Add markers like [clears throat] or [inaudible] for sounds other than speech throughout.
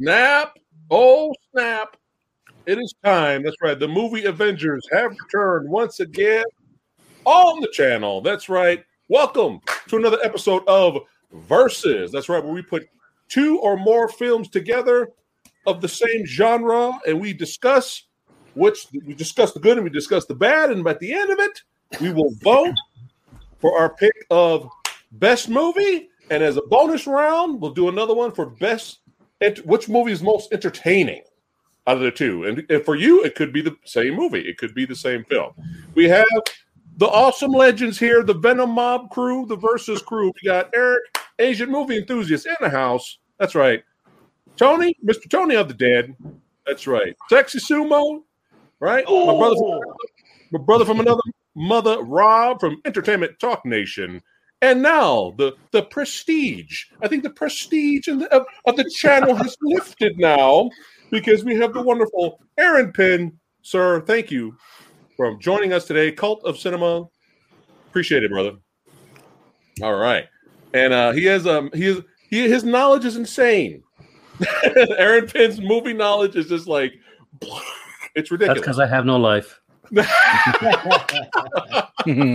Snap. Oh, snap. It is time. That's right. The movie Avengers have returned once again on the channel. That's right. Welcome to another episode of Versus. That's right, where we put two or more films together of the same genre and we discuss which we discuss the good and we discuss the bad. And at the end of it, we will vote for our pick of best movie. And as a bonus round, we'll do another one for best which movie is most entertaining out of the two. And, and for you, it could be the same movie, it could be the same film. We have the awesome legends here, the Venom Mob crew, the Versus crew. We got Erik, Asian movie enthusiast in the house. That's right. Tony, Mr. Tony of the Dead. That's right. Sexy Sumo, right? My brother, from, my brother from another mother, Rob from Entertainment Talk Nation. And now the the prestige. I think the prestige the, of, of the channel has [laughs] lifted now because we have the wonderful Aaron Pynn, sir. Thank you for joining us today. Cult of Cinema. Appreciate it, brother. All right, and uh, he has um he is he his knowledge is insane. [laughs] Aaron Pynn's movie knowledge is just like [laughs] it's ridiculous. That's because I have no life. [laughs]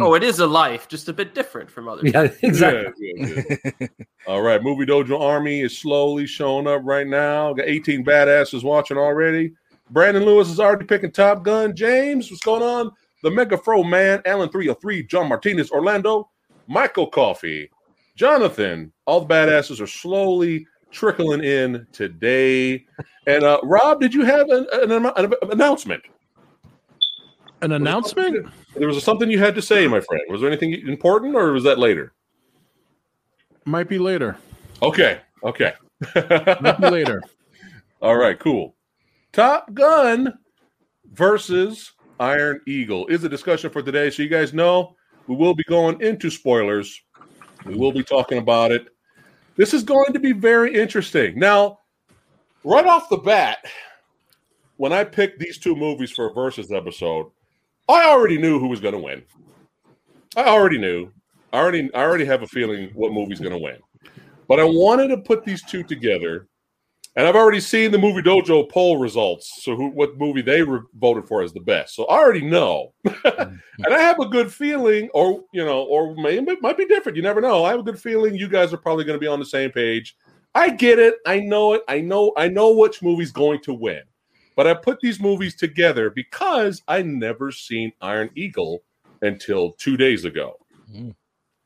oh, it is a life, just a bit different from others. Yeah, exactly. Yeah, yeah, yeah. All right, Movie Dojo Army is slowly showing up right now. Got 18 badasses watching already. Brandon Lewis is already picking Top Gun. James, what's going on? The Mega Fro Man, Alan 303, John Martinez, Orlando, Michael Coffee, Jonathan. All the badasses are slowly trickling in today. And uh, Rob, did you have an, an, an announcement? An announcement? There was something you had to say, my friend. Was there anything important, or was that later? Might be later. Okay. Okay. Might be later. [laughs] All right. Cool. Top Gun versus Iron Eagle is a discussion for today. So you guys know we will be going into spoilers. We will be talking about it. This is going to be very interesting. Now, right off the bat, when I picked these two movies for a versus episode, I already knew who was going to win. I already knew. I already, I already have a feeling what movie's going to win. But I wanted to put these two together, and I've already seen the movie Dojo poll results. So, who, what movie they re- voted for as the best? So I already know, [laughs] and I have a good feeling, or you know, or maybe it might be different. You never know. I have a good feeling you guys are probably going to be on the same page. I get it. I know it. I know. I know which movie's going to win. But I put these movies together because I never seen Iron Eagle until two days ago. Mm.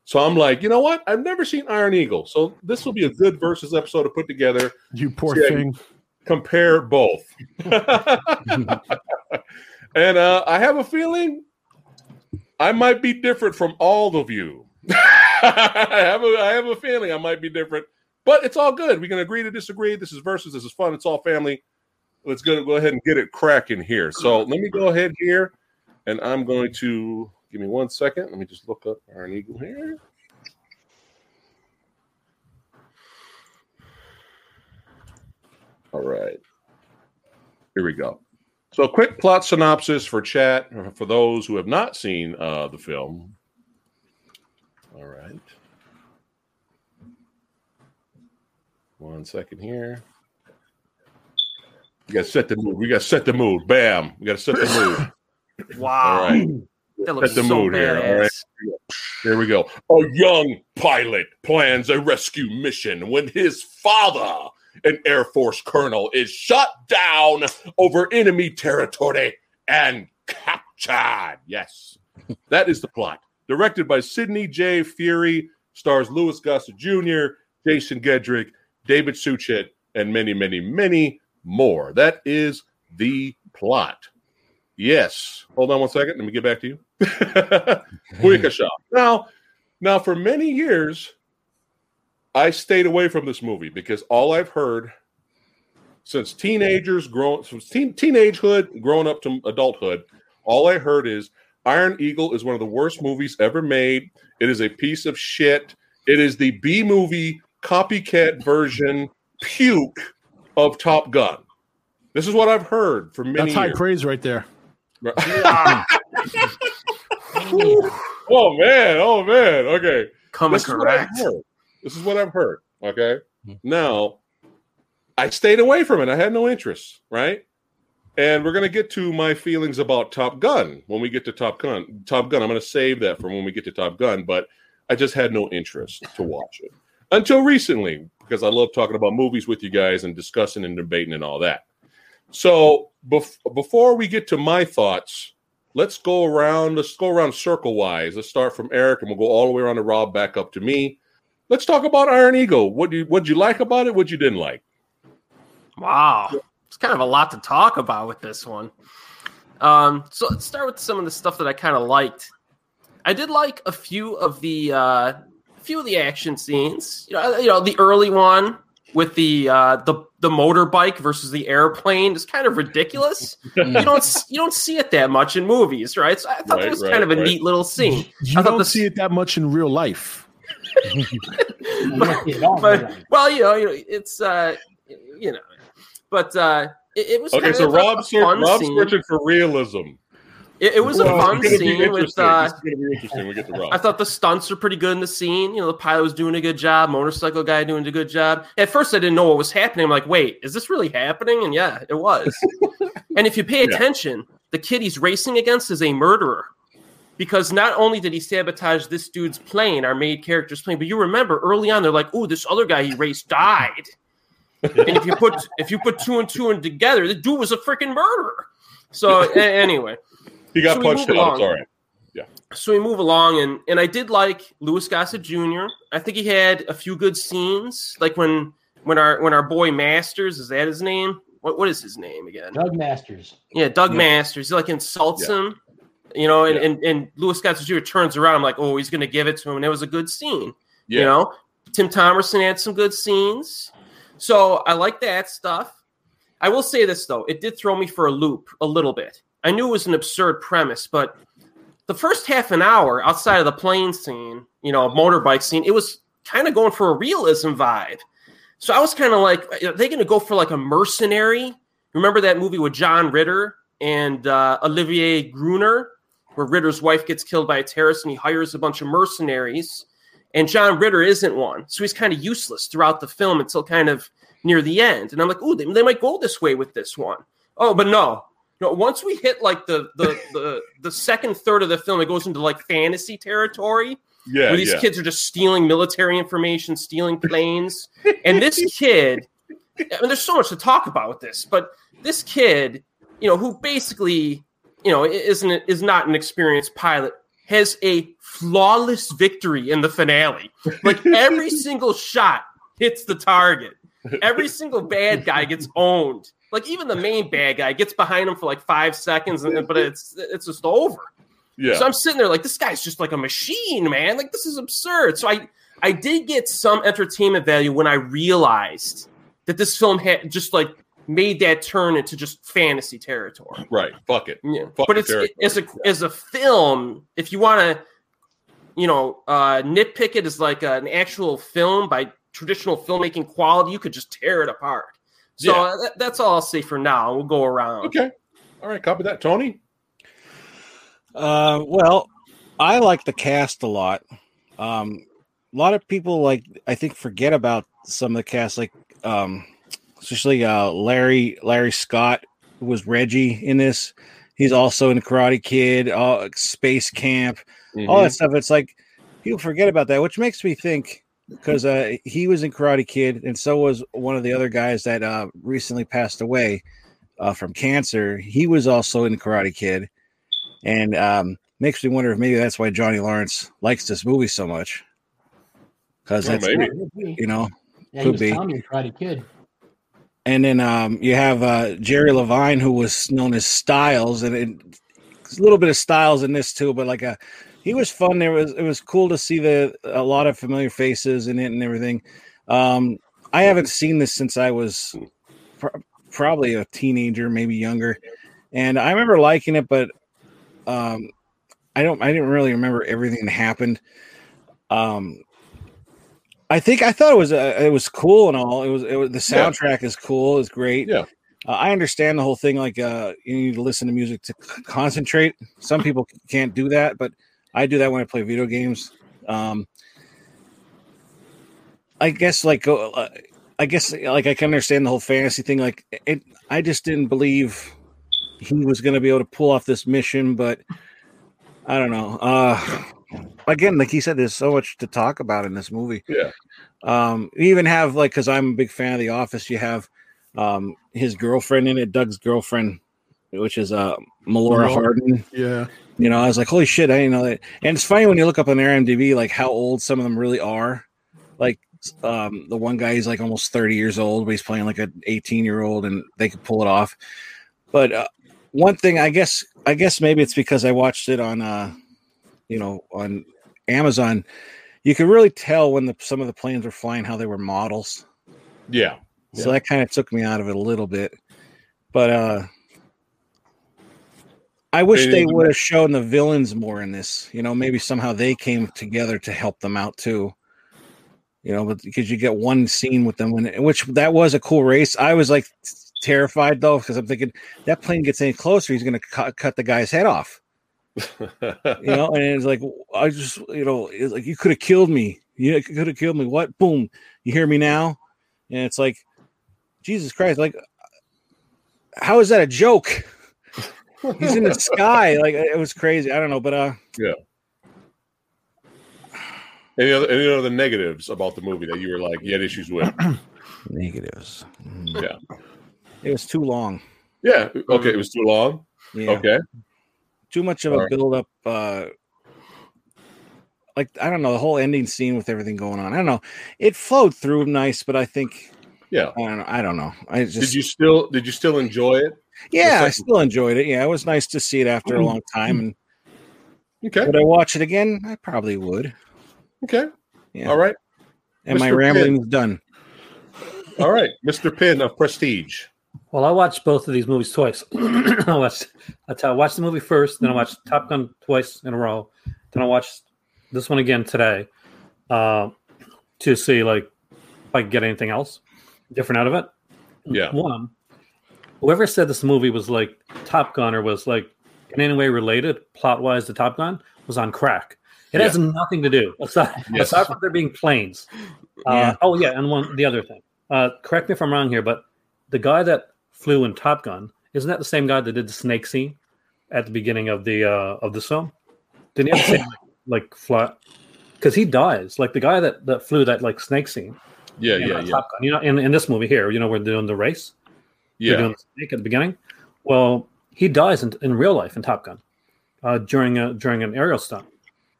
So I'm like, you know what? I've never seen Iron Eagle. So this will be a good versus episode to put together. You poor thing. Compare both. [laughs] and uh, I have a feeling I might be different from all of you. [laughs] I have a I have a feeling I might be different, but it's all good. We can agree to disagree. This is versus. This is fun. It's all family let's go, go ahead and get it cracking here. So let me go ahead here, and I'm going to give me one second. Let me just look up Iron Eagle here. All right, here we go. So, a quick plot synopsis for chat for those who have not seen uh, the film. All right. One second here. We got to set the mood. We got to set the mood. Bam. We got to set the mood. [laughs] wow. All right. Set the so mood here. All right. Here we go. A young pilot plans a rescue mission when his father, an Air Force colonel, is shot down over enemy territory and captured. Yes, that is the plot. Directed by Sidney J. Furie, stars Louis Gossett Jr., Jason Gedrick, David Suchet, and many, many, many more. That is the plot. Yes. Hold on one second. Let me get back to you. [laughs] Now, now for many years, I stayed away from this movie because all I've heard since teenagers grown from teen, teenagehood growing up to adulthood, all I heard is Iron Eagle is one of the worst movies ever made. It is a piece of shit. It is the B movie copycat version puke of Top Gun. This is what I've heard for many. That's high years. praise right there. [laughs] oh man! Oh man! Okay, coming correct. This is what I've heard. Okay, hmm. now I stayed away from it. I had no interest, right? And we're gonna get to my feelings about Top Gun when we get to Top Gun. Top Gun. I'm gonna save that for when we get to Top Gun, but I just had no interest to watch it until recently because I love talking about movies with you guys and discussing and debating and all that. So bef- before we get to my thoughts, let's go around. Let's go around circle wise. Let's start from Erik, and we'll go all the way around to Rob, back up to me. Let's talk about Iron Eagle. What do you what you like about it? What you didn't like? Wow, it's kind of a lot to talk about with this one. Um, so let's start with some of the stuff that I kind of liked. I did like a few of the uh, few of the action scenes. You know, you know the early one with the uh, the the motorbike versus the airplane is kind of ridiculous. [laughs] you don't you don't see it that much in movies, right? So I thought Right, that was right, kind of a right. neat little scene. You I thought don't this- see it that much in real life. [laughs] but well, you know, you know, it's uh, you know, but uh, it, it was Okay, kind so of a- a fun Rob's scene. searching for realism. It, it was a fun it's gonna be scene with. Uh, It's gonna be interesting. We get to. I thought the stunts were pretty good in the scene. You know, the pilot was doing a good job, motorcycle guy doing a good job. At first, I didn't know what was happening. I'm like, wait, is this really happening? And yeah, it was. [laughs] and if you pay Yeah. attention, the kid he's racing against is a murderer. Because not only did he sabotage this dude's plane, our main character's plane, but you remember early on, they're like, "Oh, this other guy he raced died." and if you put if you put two and two and together, the dude was a freaking murderer. So a- anyway, he got so punched out. move It's along. all right. so we move along and and I did like Louis Gossett Jr. I think he had a few good scenes, like when when our when our boy Masters is that his name? What what is his name again? Doug Masters. Yeah, Doug Yeah. Masters. He like insults Yeah. him, you know, and Yeah. and, and Louis Gossett Jr. turns around. I'm like, oh, he's gonna give it to him, and it was a good scene. Yeah. You know, Tim Thomerson had some good scenes, so I like that stuff. I will say this though, it did throw me for a loop a little bit. I knew it was an absurd premise, but the first half an hour outside of the plane scene, you know, motorbike scene, it was kind of going for a realism vibe. So I was kind of like, are they going to go for like a mercenary? Remember that movie with John Ritter and uh, Olivier Gruner, where Ritter's wife gets killed by a terrorist and he hires a bunch of mercenaries, and John Ritter isn't one, so he's kind of useless throughout the film until kind of near the end. And I'm like, oh, they, they might go this way with this one. Oh, but no, no. Once we hit like the the the the second third of the film, it goes into like fantasy territory Yeah. where these yeah. kids are just stealing military information, stealing planes. and this kid, I mean, there's so much to talk about with this, but this kid, you know, who basically, you know, isn't is not an experienced pilot, has a flawless victory in the finale. Like every [laughs] single shot hits the target. Every single bad guy gets owned. Like even the main bad guy gets behind him for like five seconds, and, but it's it's just over. yeah. So I'm sitting there like this guy's just like a machine, man. Like this is absurd. So I I did get some entertainment value when I realized that this film had just like made that turn into just fantasy territory. right. Fuck it. Yeah. Fuck but it's territory, as a as a film, if you want to, you know, uh, nitpick it as like an actual film by traditional filmmaking quality, you could just tear it apart. So Yeah. uh, that, that's all I'll say for now. We'll go around. Okay. All right. Copy that, Tony. Uh, well, I like the cast a lot. Um, a lot of people like I think forget about some of the cast, like um, especially uh, Larry Larry Scott who was Reggie in this. He's also in Karate Kid, uh, Space Camp, all Mhm. that stuff. It's like people forget about that, which makes me think because uh, he was in Karate Kid, and so was one of the other guys that uh, recently passed away uh, from cancer. He was also in Karate Kid, and um, makes me wonder if maybe that's why Johnny Lawrence likes this movie so much. Because Oh, that's maybe. you know, Yeah, he Could was be. Tommy in Karate Kid. and then um, you have uh, Jerry Levine, who was known as Stiles, and it, a little bit of Stiles in this too. But like a, he was fun. There was it was cool to see the a lot of familiar faces in it and everything. Um, I haven't seen this since I was pr- probably a teenager, maybe younger, and I remember liking it, but um, I don't. I didn't really remember everything that happened. Um, I think I thought it was uh, it was cool and all. It was, it was the Yeah. soundtrack is cool. It's great. Yeah. Uh, I understand the whole thing. Like uh, you need to listen to music to c- concentrate. Some people can't do that, but I do that when I play video games. Um, I guess like uh, I guess like I can understand the whole fantasy thing. Like it, I just didn't believe he was going to be able to pull off this mission, but I don't know. Uh again, like he said, there's so much to talk about in this movie. Yeah. Um, we even have like because I'm a big fan of The Office. You have um his girlfriend in it, Doug's girlfriend, which is uh Melora Melora. Hardin. Yeah. You know, I was like, holy shit, I didn't know that. And it's funny when you look up on their IMDb, like how old some of them really are. Like um, the one guy, he's like almost 30 years old, but he's playing like an 18 year old and they could pull it off. But uh, one thing, I guess, I guess maybe it's because I watched it on, uh, you know, on Amazon. You could really tell when the, some of the planes were flying how they were models. Yeah. So that kind of took me out of it a little bit. But uh I wish they would have shown the villains more in this. You know, maybe somehow they came together to help them out too. You know, but because you get one scene with them, when, which that was a cool race. I was like terrified though, because I'm thinking that plane gets any closer, he's going to cut, cut the guy's head off. You know, and it's like I just, you know, it's like you could have killed me. You could have killed me. What? Boom! You hear me now? And it's like, Jesus Christ! Like, how is that a joke? He's in the sky. Like it was crazy. I don't know, but uh, yeah. any other any other negatives about the movie that you were like you had issues with? [clears throat] negatives. Yeah. It was too long. Yeah. Okay. It was too long. Yeah. Okay. Too much of a All right. build up. Uh, like I don't know the whole ending scene with everything going on. I don't know. It flowed through nice, but I think Yeah. I don't know. I don't know. I just Did you still did you still enjoy it? Yeah, I still enjoyed it. Yeah, it was nice to see it after a long time. And Okay. would I watch it again? I probably would. Okay. Yeah. All right. And my Mr. rambling is done. All right. Mr. Pynn of Prestige. Well, I watched both of these movies twice. [clears throat] I watched, I I watched the movie first, then I watched Top Gun twice in a row. Then I watched this one again today uh, to see like if I could get anything else different out of it. Yeah. One, whoever said this movie was like Top Gun or was like in any way related plot wise to Top Gun was on crack. It has nothing to do aside, Yes. aside from there being planes. [laughs] Uh, Yeah. Oh yeah, and one the other thing. Uh, correct me if I'm wrong here, but the guy that flew in Top Gun isn't that the same guy that did the snake scene at the beginning of the uh, of the film? Didn't he have the same like, [laughs] like fly? Because he dies, like the guy that, that flew that like snake scene. Yeah. Yeah. uh, Yeah. Top Gun. You know, in, in this movie here, you know, we're doing the race. They're Yeah. doing the snake at the beginning. Well, he dies in, in real life in Top Gun uh, during a during an aerial stunt.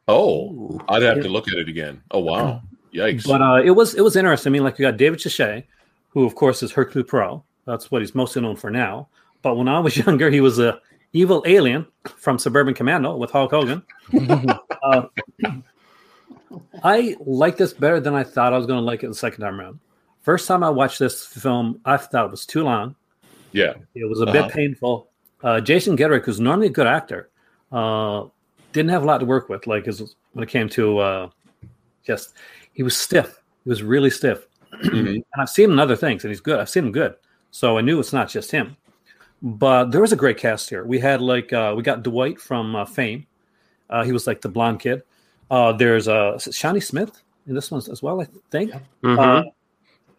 Oh, I'd have to look at it again. Oh wow. [clears throat] Yikes. But uh, it was it was interesting. I mean, like you got David Suchet, who of course is Hercule Poirot. That's what he's mostly known for now. But when I was [laughs] younger, he was a evil alien from Suburban Commando with Hulk Hogan. [laughs] uh, I like this better than I thought I was going to like it the second time around. First time I watched this film, I thought it was too long. Yeah. It was a Uh-huh. bit painful. Uh, Jason Gedrick, who's normally a good actor, uh, didn't have a lot to work with. Like his, when it came to uh, just, he was stiff. He was really stiff. Mhm. [clears throat] And I've seen him in other things, and he's good. I've seen him good, so I knew it's not just him. But there was a great cast here. We had like uh, we got Dwight from uh, Fame. Uh, he was like the blonde kid. Uh, there's uh, Shawnee Smith in this one as well, I think. Mhm. Uh,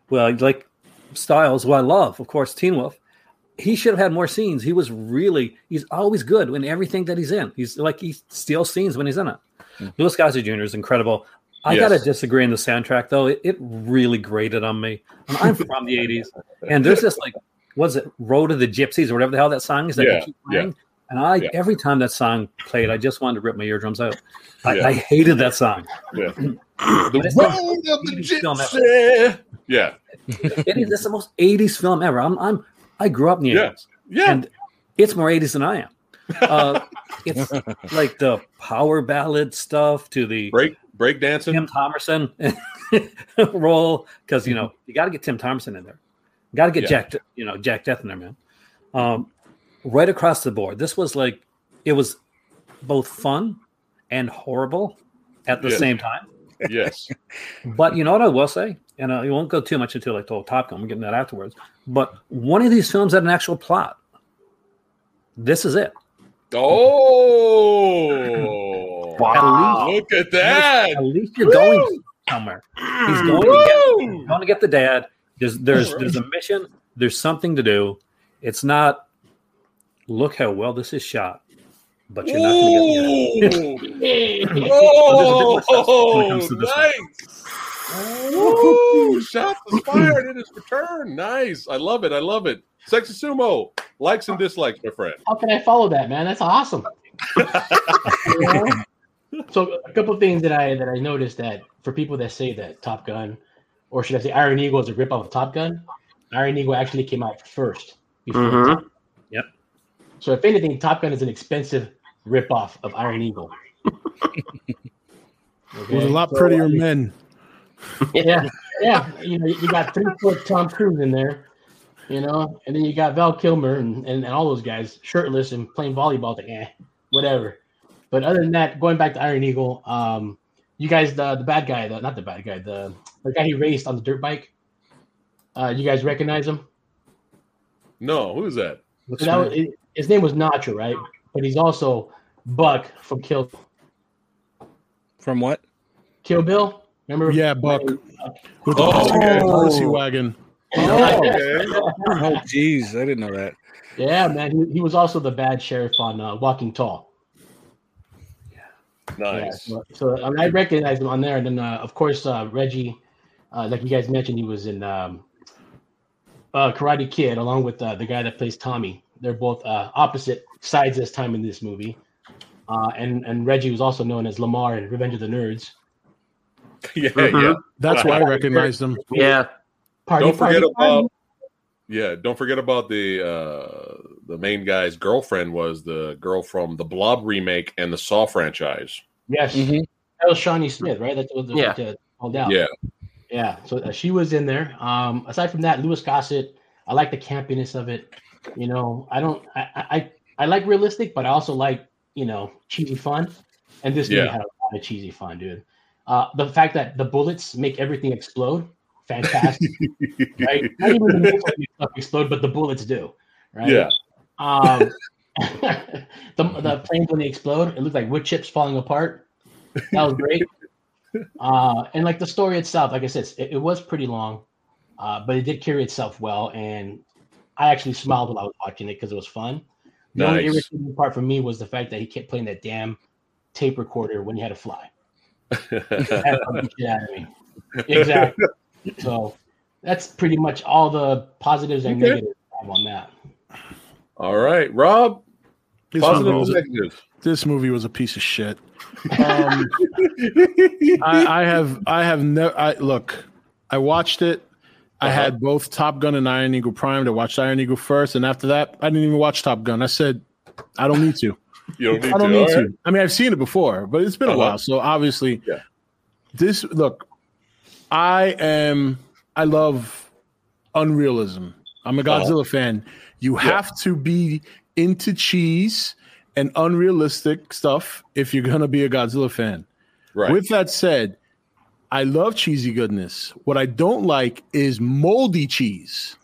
well, like Stiles, who I love, of course, Teen Wolf. He should have had more scenes. He was really, he's always good in everything that he's in. He's like, he steals scenes when he's in it. Hmm. Louis Gossett Jr. is incredible. I Yes. got to disagree in the soundtrack, though. It, it really grated on me. And I'm from the 80s. And there's this, like, was it Road of the Gypsies or whatever the hell that song is that Yeah, keep playing? And I, yeah. every time that song played, I just wanted to rip my eardrums out. I, Yeah. I hated that song. Yeah. [clears throat] The road of the it's still not- gypsy. Yeah. It is, it's the most 80s film ever. I'm, I'm I grew up in the Yeah. 80s. Yeah. and it's more 80s than I am. Uh, [laughs] it's like the power ballad stuff to the break break dancing. Tim Thomerson [laughs] role because you know you got to get Tim Thomerson in there, got to get Yeah. Jack, you know Jack Deth in there, man. Um, right across the board, this was like it was both fun and horrible at the Yeah. same time. Yes. [laughs] But you know what I will say, and uh, you won't go too much into like the whole Top Gun. We're getting that afterwards. But one of these films had an actual plot. This is it. Oh. [laughs] Wow. Look at that. At least you're going somewhere. He's going to get, he's going to get the dad. There's there's there's a mission. There's something to do. It's not. Look how well this is shot, but you're not going to get. Ooh. There's a difference when it oh, comes to this one. nice. Woo, shots was fired in his return. Nice. I love it. I love it. Sexy Sumo, likes and dislikes, my friend. How can I follow that, man? That's awesome. [laughs] So a couple of things that I that I noticed that for people that say that Top Gun, or should I say Iron Eagle is a ripoff of Top Gun, Iron Eagle actually came out first. Before Mhm. Yep. So if anything, Top Gun is an expensive ripoff of Iron Eagle. [laughs] Okay? With a lot So, prettier I mean, men. Yeah, yeah. You know, you got three foot Tom Cruise in there, you know, and then you got Val Kilmer and, and, and all those guys shirtless and playing volleyball. Like, eh, whatever. But other than that, going back to Iron Eagle, um, you guys, the the bad guy, the not the bad guy, the the guy he raced on the dirt bike. Uh, you guys recognize him? No, who is that? What's That was, his name was Nacho, right? But he's also Buck from Kill From what? Kill Bill. Remember? Yeah, Buck. With the Oh, Odyssey- okay. Odyssey wagon. Oh, Okay. Oh, jeez, I didn't know that. Yeah, man. He, he was also the bad sheriff on uh, Walking Tall. Nice. Yeah, so, so I, mean, I recognize him on there, and then uh, of course uh, Reggie, uh, like you guys mentioned, he was in um, uh, Karate Kid along with uh, the guy that plays Tommy. They're both uh, opposite sides this time in this movie, uh, and and Reggie was also known as Lamar in Revenge of the Nerds. [laughs] yeah, Mhm. yeah. That's why I recognized them. Yeah. Party, Don't forget party, party. about yeah. Don't forget about the uh the main guy's girlfriend was the girl from the Blob remake and the Saw franchise. yes, Mhm. that was Shawnee Smith, right? That's what the Yeah. yeah. called out. Yeah, Yeah, so uh, she was in there. Um, aside from that, Louis Gossett, I like the campiness of it. You know, I don't, I, I, I like realistic, but I also like, you know, cheesy fun. And this movie had a lot of cheesy fun, dude. Uh, the fact that the bullets make everything explode, fantastic, [laughs] right? Not even the stuff explode, but the bullets do, right? yeah. Um, [laughs] the, the planes when they explode, it looked like wood chips falling apart. That was great. Uh, and like the story itself, like I said, it, it was pretty long, uh, but it did carry itself well. And I actually smiled while I was watching it because it was fun. The only Nice. irritating part for me was the fact that he kept playing that damn tape recorder when he had to fly. [laughs] That bugged the shit out of me. Exactly. [laughs] So that's pretty much all the positives and Okay. negatives I have on that. All right, Rob. This Positive movie, was and a, negatives. this movie was a piece of shit. Um, [laughs] I, I have I have never I look, I watched it. I Uh-huh. had both Top Gun and Iron Eagle primed. I watched Iron Eagle first, and after that, I didn't even watch Top Gun. I said, I don't need to. [laughs] You don't need I don't to. need All to. right. I mean, I've seen it before, but it's been a Uh-huh. while. So obviously, Yeah. this look, I am. I love unrealism. I'm a Uh-huh. Godzilla fan. You have to be into cheese and unrealistic stuff if you're gonna be a Godzilla fan. Right. With that said, I love cheesy goodness. What I don't like is moldy cheese.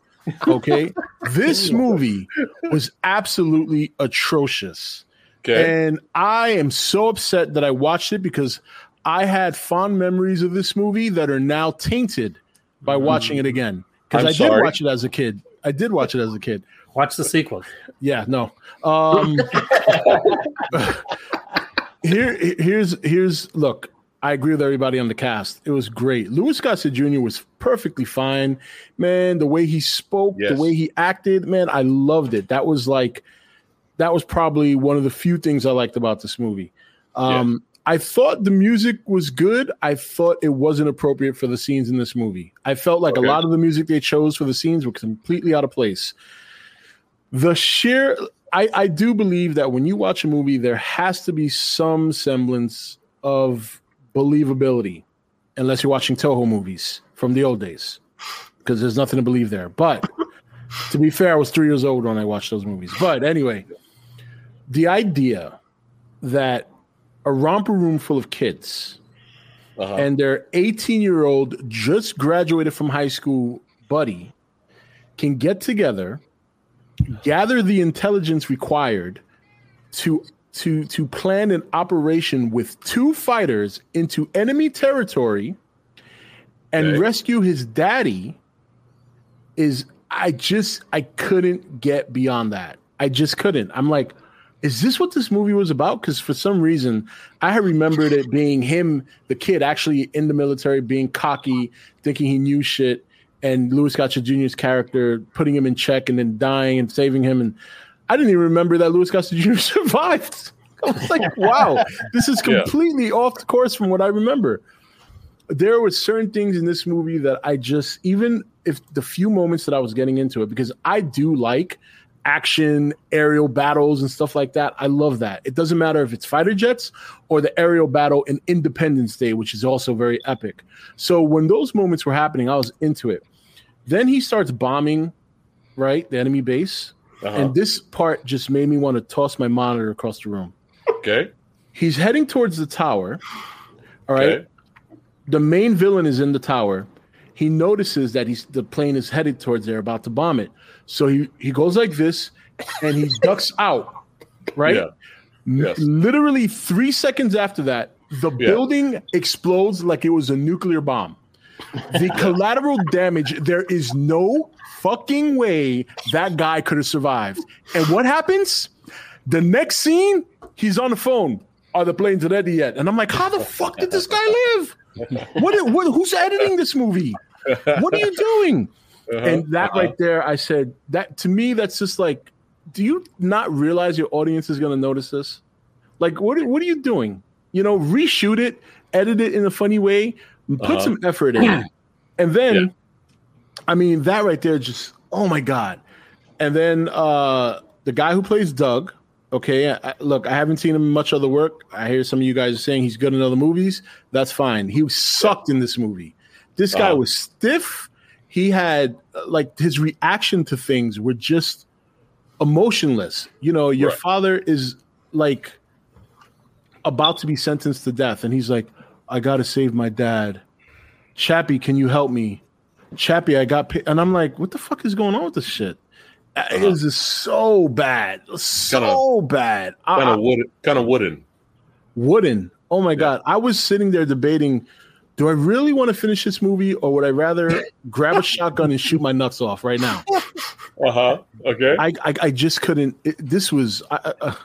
Okay. [laughs] this movie was absolutely atrocious. okay. And I am so upset that I watched it because I had fond memories of this movie that are now tainted by watching it again. Because I'm did sorry. watch it as a kid. I did watch it as a kid. Watch the sequel. Yeah, no. Um, [laughs] [laughs] here, here's, here's. Look, I agree with everybody on the cast. It was great. Louis Gossett Jr. was perfectly fine, man. The way he spoke, Yes. the way he acted, man, I loved it. That was like, that was probably one of the few things I liked about this movie. Um, I thought the music was good. I thought it wasn't appropriate for the scenes in this movie. I felt like Okay. a lot of the music they chose for the scenes were completely out of place the sheer I, I do believe that when you watch a movie there has to be some semblance of believability unless you're watching toho movies from the old days because there's nothing to believe there but to be fair i was three years old when i watched those movies but anyway the idea that a romper room full of kids Uh-huh. and their 18 year old just graduated from high school buddy can get together gather the intelligence required to to to plan an operation with two fighters into enemy territory and Okay. rescue his daddy is I just I couldn't get beyond that. I just couldn't. I'm like, is this what this movie was about? Because for some reason, I remembered it being him, the kid, actually in the military, being cocky, thinking he knew shit, and Louis Gossett Jr.'s character putting him in check and then dying and saving him. And I didn't even remember that Louis Gossett Jr. [laughs] survived. I was like, wow, this is [laughs] Yeah. completely off the course from what I remember. There were certain things in this movie that I just, even if the few moments that I was getting into it, because I do like action, aerial battles, and stuff like that. I love that. It doesn't matter if it's fighter jets or the aerial battle in Independence Day, which is also very epic. So when those moments were happening, I was into it. Then he starts bombing, right, the enemy base. Uh-huh. And this part just made me want to toss my monitor across the room. okay. He's heading towards the tower. All right. Okay. The main villain is in the tower. He notices that he's the plane is headed towards there, about to bomb it. So he, he goes like this and he [laughs] ducks out. Right? Yeah. Yes. Literally three seconds after that, the Yeah. building explodes like it was a nuclear bomb. The [laughs] collateral damage, there is no fucking way that guy could have survived. And what happens? The next scene, he's on the phone. Are the planes ready yet? And I'm like, how the fuck did this guy live? What, what who's editing this movie? What are you doing? Uh-huh. And that Uh-huh. right there, I said that to me, that's just like, do you not realize your audience is going to notice this? Like, what what are you doing? You know, reshoot it, edit it in a funny way, put Uh-huh. some effort in, [clears throat] and then, Yeah. I mean, that right there, just oh my god. And then uh the guy who plays Doug. Okay, I, look, I haven't seen him much other work. I hear some of you guys are saying he's good in other movies. That's fine. He was sucked in this movie. This guy Uh-huh. was stiff. He had uh, like his reaction to things were just emotionless. You know, your Right. father is like about to be sentenced to death, and he's like, "I got to save my dad." Chappy, can you help me? Chappy, I got, pi-" and I'm like, "What the fuck is going on with this shit?" It Uh-huh. just so bad, so bad. I- kind of wood, kind of wooden. wooden. Oh my god! I was sitting there debating: Do I really want to finish this movie, or would I rather grab a shotgun and shoot my nuts off right now? Uh huh. Okay. I I, I just couldn't. It, this was, I, uh,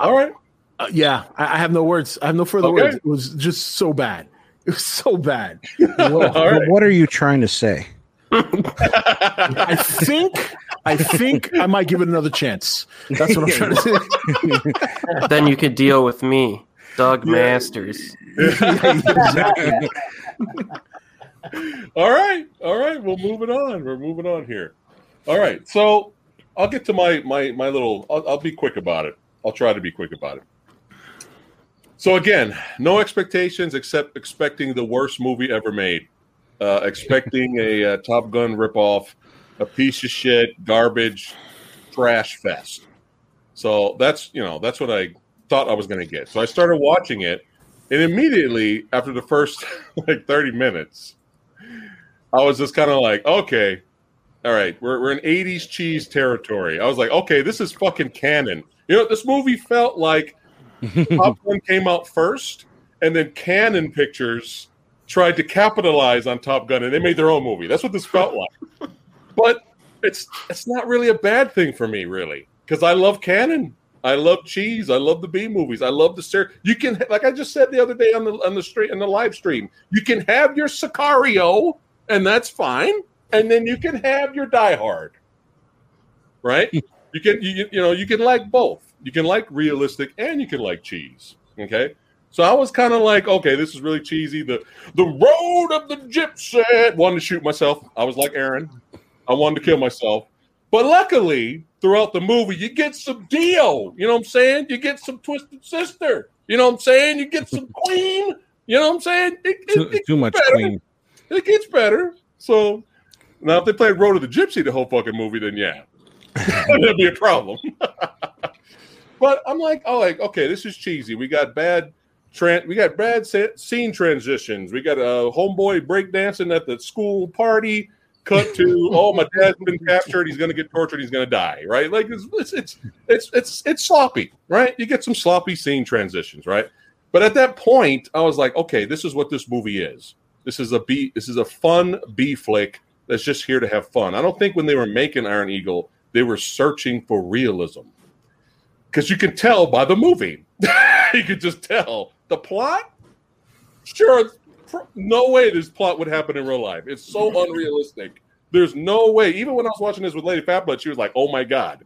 All right. Uh, yeah. I, I have no words. I have no further Okay. words. It was just so bad. It was so bad. [laughs] What, All right. what are you trying to say? [laughs] I think. I think I might give it another chance. That's what I'm trying to say. [laughs] then you could deal with me, Doug Masters. exactly. All right, all right. move it on. We're moving on here. All right. So I'll get to my my my little. I'll, I'll be quick about it. I'll try to be quick about it. So again, no expectations except expecting the worst movie ever made. Uh, expecting a, uh Top Gun ripoff, a piece of shit, garbage, trash fest. So that's you know that's what I thought I was going to get. So I started watching it, and immediately after the first [laughs] like thirty minutes, I was just kind of like, okay, all right, we're, we're in 80s cheese territory. I was like, okay, this is fucking Cannon. You know, this movie felt like [laughs] Top Gun came out first, and then Cannon Pictures tried to capitalize on Top Gun, and they made their own movie. That's what this felt [laughs] like. But it's it's not really a bad thing for me, really, because I love Cannon. I love cheese. I love the B movies. I love the ser. You can, like I just said the other day on the on the street in the live stream, you can have your Sicario, and that's fine, and then you can have your Die Hard, right? [laughs] you can you you- know you can like both. You can like realistic and you can like cheese. Okay, so I was kind of like, okay, this is really cheesy. The the road of the gypsy. Wanted to shoot myself. I was like Aaron. I wanted to kill myself. But luckily, throughout the movie, you get some Dio. You know what I'm saying? You get some Twisted Sister. You know what I'm saying? You get some Queen. You know what I'm saying? It, it- Too, it too much better. queen. it gets better. So now, if they played Road of the Gypsy the whole fucking movie, then yeah, [laughs] that'd be a problem. [laughs] but I'm like, oh, like okay, this is cheesy. We got bad. Tran- we got bad scene transitions. We got a homeboy breakdancing at the school party. Cut to [laughs] oh, my dad's been captured. He's gonna get tortured. He's gonna die. Right? Like it's it's it's it's it's, it's sloppy. Right? You get some sloppy scene transitions. Right? But at that point, I was like, okay, this is what this movie is. This is a B. This is a fun B flick that's just here to have fun. I don't think when they were making Iron Eagle, they were searching for realism. Because you can tell by the movie. [laughs] you could just tell. The plot? Sure, no way this plot would happen in real life. It's so unrealistic. There's no way. Even when I was watching this with Lady Fatblood, she was like, "Oh my god,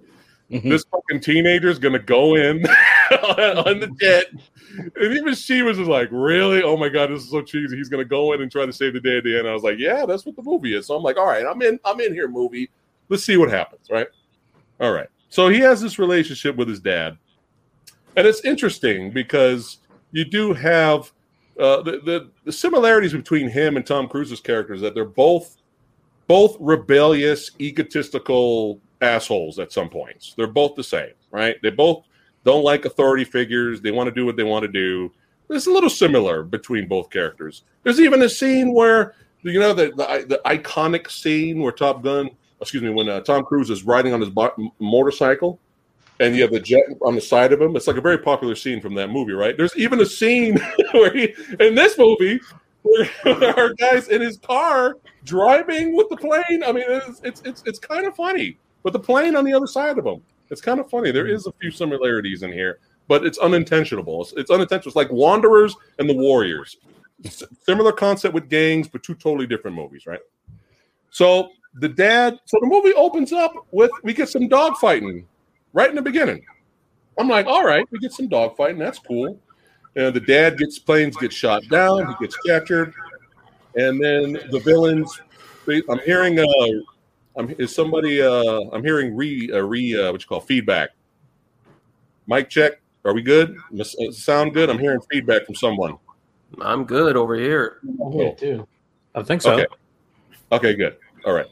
mm-hmm. this fucking teenager is gonna go in [laughs] on the jet." And even she was just like, "Really? Oh my god, this is so cheesy. He's gonna go in and try to save the day at the end." I was like, "Yeah, that's what the movie is." So I'm like, "All right, I'm in. I'm in here, movie. Let's see what happens." Right? All right. So he has this relationship with his dad, and it's interesting because you do have uh, the, the, the similarities between him and Tom Cruise's characters that they're both both rebellious, egotistical assholes at some points. They're both the same, right? They both don't like authority figures. They want to do what they want to do. It's a little similar between both characters. There's even a scene where you know the the, the iconic scene where Top Gun, excuse me, when uh, Tom Cruise is riding on his motorcycle and you have the jet on the side of him. It's like a very popular scene from that movie, right? There's even a scene [laughs] where he in this movie where our guy's in his car driving with the plane. I mean, it's it's it's, it's kind of funny, but the plane on the other side of him. It's kind of funny. There is a few similarities in here, but it's unintentional. It's, it's unintentional. It's like Wanderers and the Warriors. Similar concept with gangs, but two totally different movies, right? So the dad. So the movie opens up with we get some dog fighting right in the beginning. I'm like, all right, we get some dogfighting. That's cool. And the dad gets planes get shot down. He gets captured, and then the villains. I'm hearing. Uh, I'm is somebody. Uh, I'm hearing re uh, re uh, what you call feedback. Mic check. Are we good? Uh, sound good? I'm hearing feedback from someone. I'm good over here. I'm here too. I think so. Okay. Okay. Good. All right.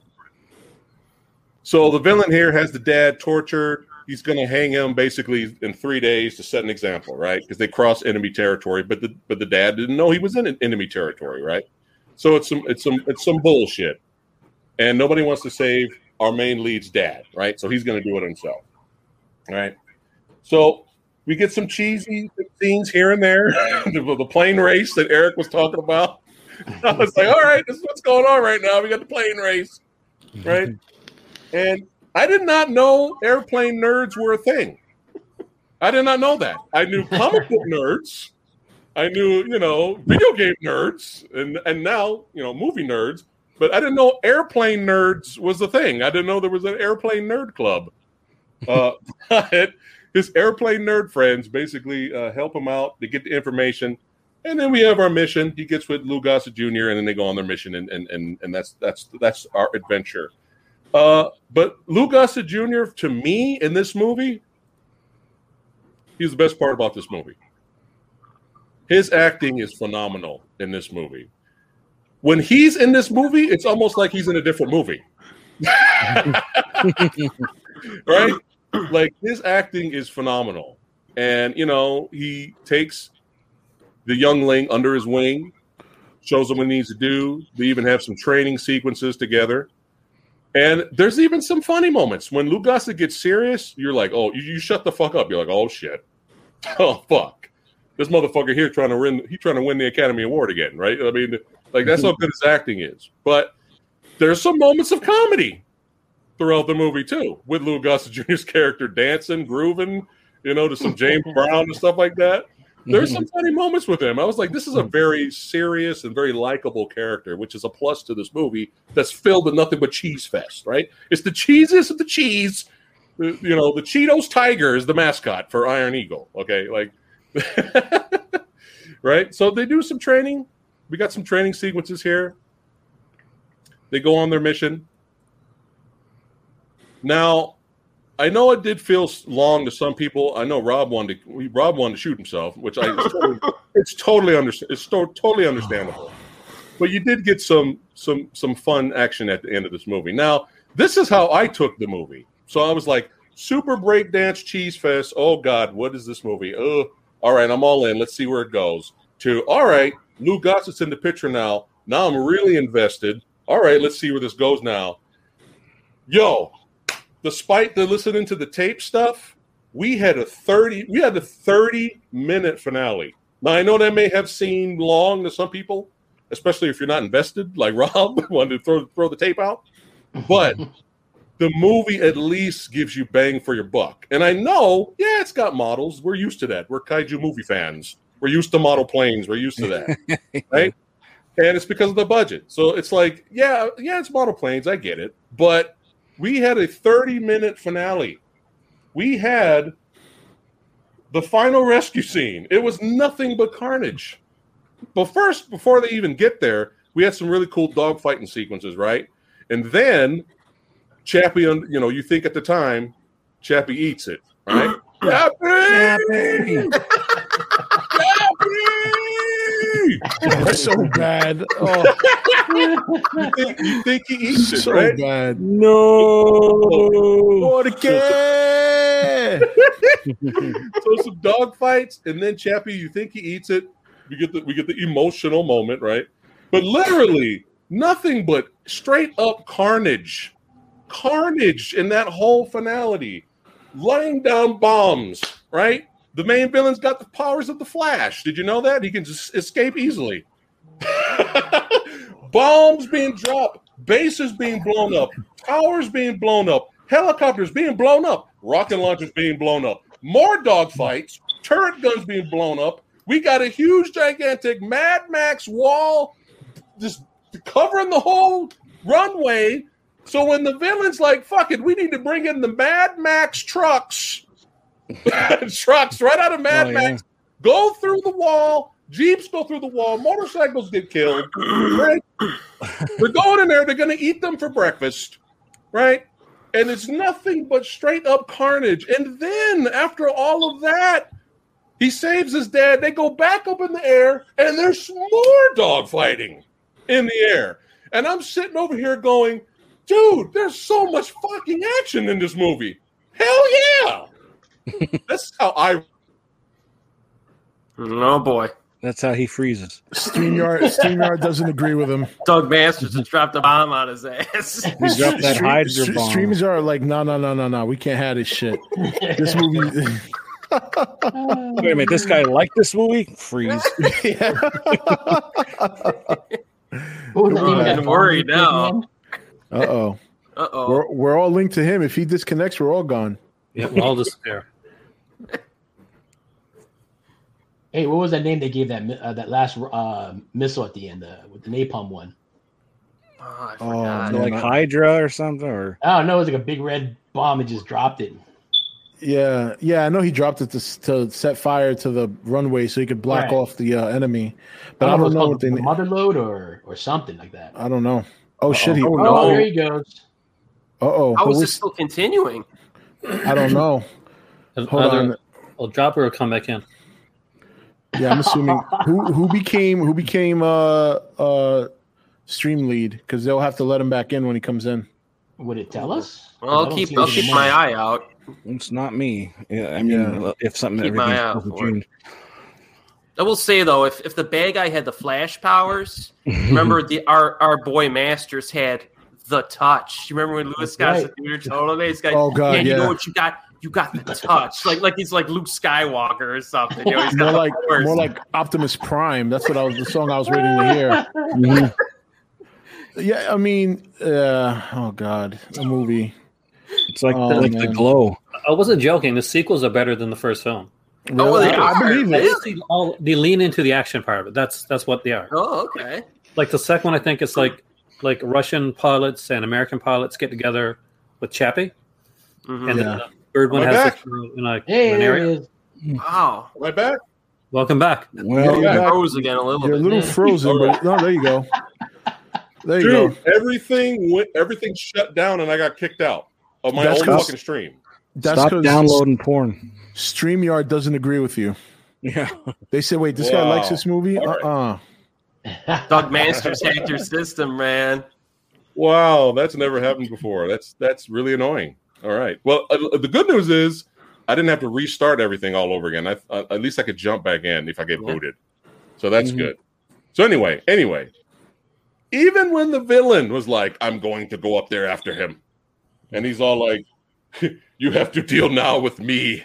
So the villain here has the dad tortured he's going to hang him basically in three days to set an example, right? Because they cross enemy territory, but the but the dad didn't know he was in enemy territory, right? So it's some it's some it's some bullshit, and nobody wants to save our main lead's dad, right? So he's going to do it himself, right? So we get some cheesy scenes here and there, [laughs] the, the plane race that Erik was talking about. [laughs] I was like, all right, this is what's going on right now. We got the plane race, right? [laughs] And I did not know airplane nerds were a thing. I did not know that. I knew comic book [laughs] nerds. I knew, you know, video game nerds, and and now, you know, movie nerds. But I didn't know airplane nerds was a thing. I didn't know there was an airplane nerd club. Uh, [laughs] but his airplane nerd friends basically uh, help him out. to get the information, and then we have our mission. He gets with Lou Gossett Jr. and then they go on their mission, and and and, and that's that's that's our adventure. Uh, but Lou Gossett Jr. to me in this movie, he's the best part about this movie. His acting is phenomenal in this movie. When he's in this movie, it's almost like he's in a different movie. [laughs] right? Like his acting is phenomenal. And you know, he takes the youngling under his wing, shows him what he needs to do. They even have some training sequences together. And there's even some funny moments when Lou Gossett gets serious. You're like, oh, you, you shut the fuck up. You're like, oh shit, [laughs] oh fuck, this motherfucker here trying to win. He trying to win the Academy Award again, right? I mean, like that's how mhm. good his acting is. But there's some moments of comedy throughout the movie too, with Lou Gossett Jr.'s [laughs] character dancing, grooving, you know, to some James [laughs] Brown and stuff like that. There's some mm-hmm. funny moments with him. I was like, this is a mm-hmm. very serious and very likable character, which is a plus to this movie that's filled with nothing but cheese fest, right? It's the cheesiest of the cheese. Uh, you know, the Cheetos Tiger is the mascot for Iron Eagle. Okay, like, [laughs] right? So they do some training. We got some training sequences here. They go on their mission. Now, I know it did feel long to some people. I know Rob wanted to, Rob wanted to shoot himself, which I it's totally, [laughs] it's totally understand. It's to, totally understandable. But you did get some some some fun action at the end of this movie. Now, this is how I took the movie. So I was like, Super Breakdance Cheese Fest. Oh God, what is this movie? Oh, all right, I'm all in. Let's see where it goes. To all right, Lou Gossett's in the picture now. Now I'm really invested. All right, let's see where this goes now. Yo, despite the listening to the tape stuff, we had a 30 we had a 30 minute finale. Now I know that may have seemed long to some people, especially if you're not invested, like [laughs] Rob wanted to throw throw the tape out. But [laughs] the movie at least gives you bang for your buck. And I know, yeah, it's got models. We're used to that. We're kaiju movie fans. We're used to model planes. We're used to that, [laughs] right? And it's because of the budget. So it's like, yeah, yeah, it's model planes. I get it. But we had a 30 minute finale. We had the final rescue scene. It was nothing but carnage. But first, before they even get there, we had some really cool dogfighting sequences, right? And then Chappy, you know, you think at the time, Chappy eats it, right? [clears throat] Chappy! Chappy! [laughs] [laughs] [laughs] That's so bad. Oh, you, think, you think he eats it, so right? bad. No. Porque? [laughs] so some dog fights, and then Chappy, you think he eats it. We get the we get the emotional moment, right? But literally nothing but straight up carnage, carnage in that whole finality, laying down bombs, right? The main villain's got the powers of the Flash. Did you know that he can just escape easily? [laughs] bombs being dropped, bases being blown up, towers being blown up, helicopters being blown up, rocket launchers being blown up, more dogfights, turret guns being blown up. We got a huge, gigantic Mad Max wall just covering the whole runway. So when the villain's like, fuck it, we need to bring in the Mad Max trucks, [laughs] trucks right out of Mad Oh, yeah. Max, go through the wall, Jeeps go through the wall, motorcycles get killed. Right? [laughs] They're going in there, they're going to eat them for breakfast, right? And it's nothing but straight up carnage. And then after all of that, he saves his dad. They go back up in the air, and there's more dog fighting in the air. And I'm sitting over here going, dude, there's so much fucking action in this movie. Hell yeah. [laughs] That's how I Oh boy, That's how he freezes. StreamYard, StreamYard doesn't agree with him. Doug Masters just dropped a bomb on his ass. He dropped that Stream- Hydra stre- bomb. Streamers are like, no, no, no, no, no. We can't have this shit. This movie. [laughs] Wait a minute, this guy liked this movie? Freeze. [laughs] yeah. What was the name of that getting worried now. Uh oh. Uh oh. We're, we're all linked to him. If he disconnects, we're all gone. Yeah, we'll all disappear. Hey, what was that name they gave that uh, that last uh, missile at the end uh, with the napalm one? Oh, I Oh, forgot. man. like Hydra or something? Or Oh no, it was like a big red bomb and just dropped it. Yeah, yeah. I know he dropped it to, to set fire to the runway so he could block Right. off the uh, enemy. But I if it don't was know called what they. the mother load or or something like that. I don't know. Oh shit! He. Oh, Oh, there he goes. Uh oh. How is this still continuing? I don't know. [clears throat] And Hold either- on. Well, Dropper will come back in. Yeah, I'm assuming who who became who became uh uh stream lead because they'll have to let him back in when he comes in. Would it tell us? Well, I I'll keep I'll keep my eye out. it's not me. Yeah, I mean, Yeah. if something Keep my eye out for it. I will say though, if, if the bad guy had the flash powers, remember the our our boy Masters had the touch. You remember when Lewis That's got right. the theater told him, he's like, Oh, God, yeah, you know what you got? You got the [laughs] touch, like like he's like Luke Skywalker or something. You know, he's got More like powers. more like Optimus Prime. That's what I was the song I was waiting to hear. Mhm. [laughs] Yeah, I mean, uh, oh god, a movie. It's like Oh, like the glow. I wasn't joking. The sequels are better than the first film. Oh, Really? they I, I are. believe it. They, all, they lean into the action part of it. That's that's what they are. Oh, okay. Like the second one, I think it's like like Russian pilots and American pilots get together with Chappy, Mhm. and Yeah. then the third one Am I has back? this girl in a, Hey, in an there it area. Wow, Am I back? Welcome back. Well, Yeah. back. froze again a little You're a bit. little frozen, but no, there you go. There you Dude, go. everything went, everything shut down, and I got kicked out of my That's own 'cause- fucking stream. That's stop downloading porn. Streamyard doesn't agree with you. Yeah. They said, "Wait, this guy Wow. likes this movie." All Uh right. uh Doug Masters hacked your system, man. Wow, that's never happened before. That's that's really annoying. All right. Well, uh, the good news is I didn't have to restart everything all over again. I, uh, at least I could jump back in if I get Yeah. booted. So that's Mhm. good. So anyway, anyway, even when the villain was like, "I'm going to go up there after him," and he's all like, [laughs] "You have to deal now with me,"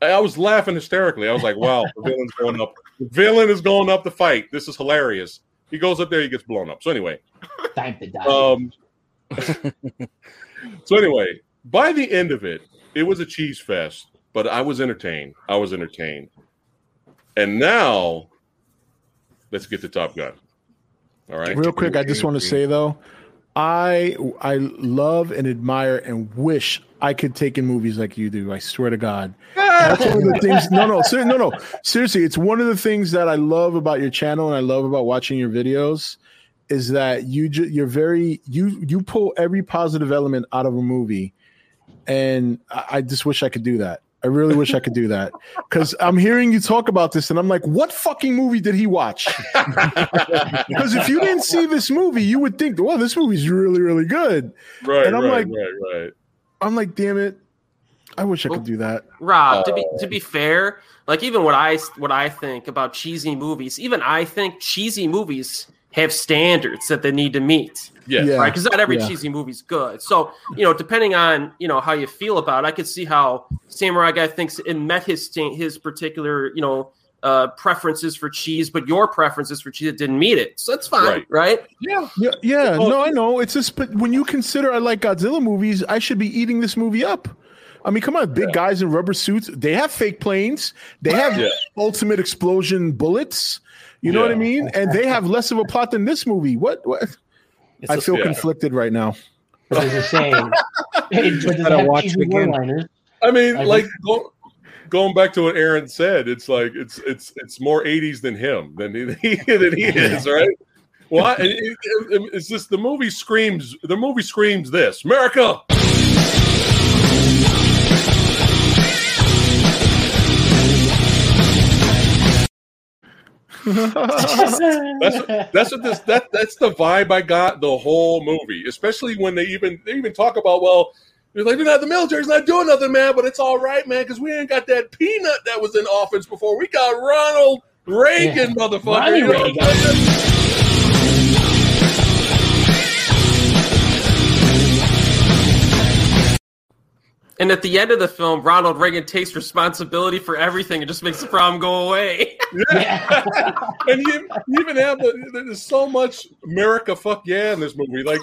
I was laughing hysterically. I was like, "Wow, the villain's going up. The villain is going up to fight. This is hilarious." He goes up there, he gets blown up. So anyway, Time to die. um, [laughs] so anyway, by the end of it, it was a cheese fest, but I was entertained. I was entertained. And now, let's get to Top Gun. All right. Real quick, I just want to say though, I I love and admire and wish I could take in movies like you do. I swear to God. That's one of the things. No, no, ser- no, no. Seriously, it's one of the things that I love about your channel and I love about watching your videos is that you ju- you're very you you pull every positive element out of a movie, and I, I just wish I could do that. I really wish I could do that because I'm hearing you talk about this, and I'm like, what fucking movie did he watch? [laughs] Because if you didn't see this movie, you would think, well, this movie's really, really good. Right, And I'm right, like- right, right. I'm like, damn it, I wish I could do that. Rob, to be uh, to be fair, like even what I what I think about cheesy movies, even I think cheesy movies have standards that they need to meet, Yeah. Yeah. right? Because not every yeah. cheesy movie's good. So you know, depending on you know how you feel about, it, I could see how Samurai Guy thinks it met his his particular you know uh, preferences for cheese, but your preferences for cheese it didn't meet it. So that's fine, Right. right? Yeah. Yeah, yeah, Well- no, I know. It's just, but when you consider I like Godzilla movies, I should be eating this movie up. I mean, come on, big guys in rubber suits. They have fake planes. They have Yeah. ultimate explosion bullets. You know what I mean? And they have less of a plot than this movie. What? What? It's I a- feel yeah. conflicted right now. But there's a saying. [laughs] Hey, but does it Gotta have watch cheesy again. one-liners? I mean, I like go, going back to what Aaron said, it's like it's it's it's more '80s than him than he [laughs] than he is, right? Well, I- it, it, it- it's just the movie screams. The movie screams this: America. That's that's what this that that's the vibe I got the whole movie, especially when they even they even talk about well. They're like, "No, the military's not doing nothing, man, but it's all right, man, because we ain't got that peanut that was in office before. We got Ronald Reagan, motherfucker. You know Reagan. And at the end of the film, Ronald Reagan takes responsibility for everything and just makes the problem go away. Yeah. [laughs] and you, you even have the, there's so much America fuck yeah in this movie. Like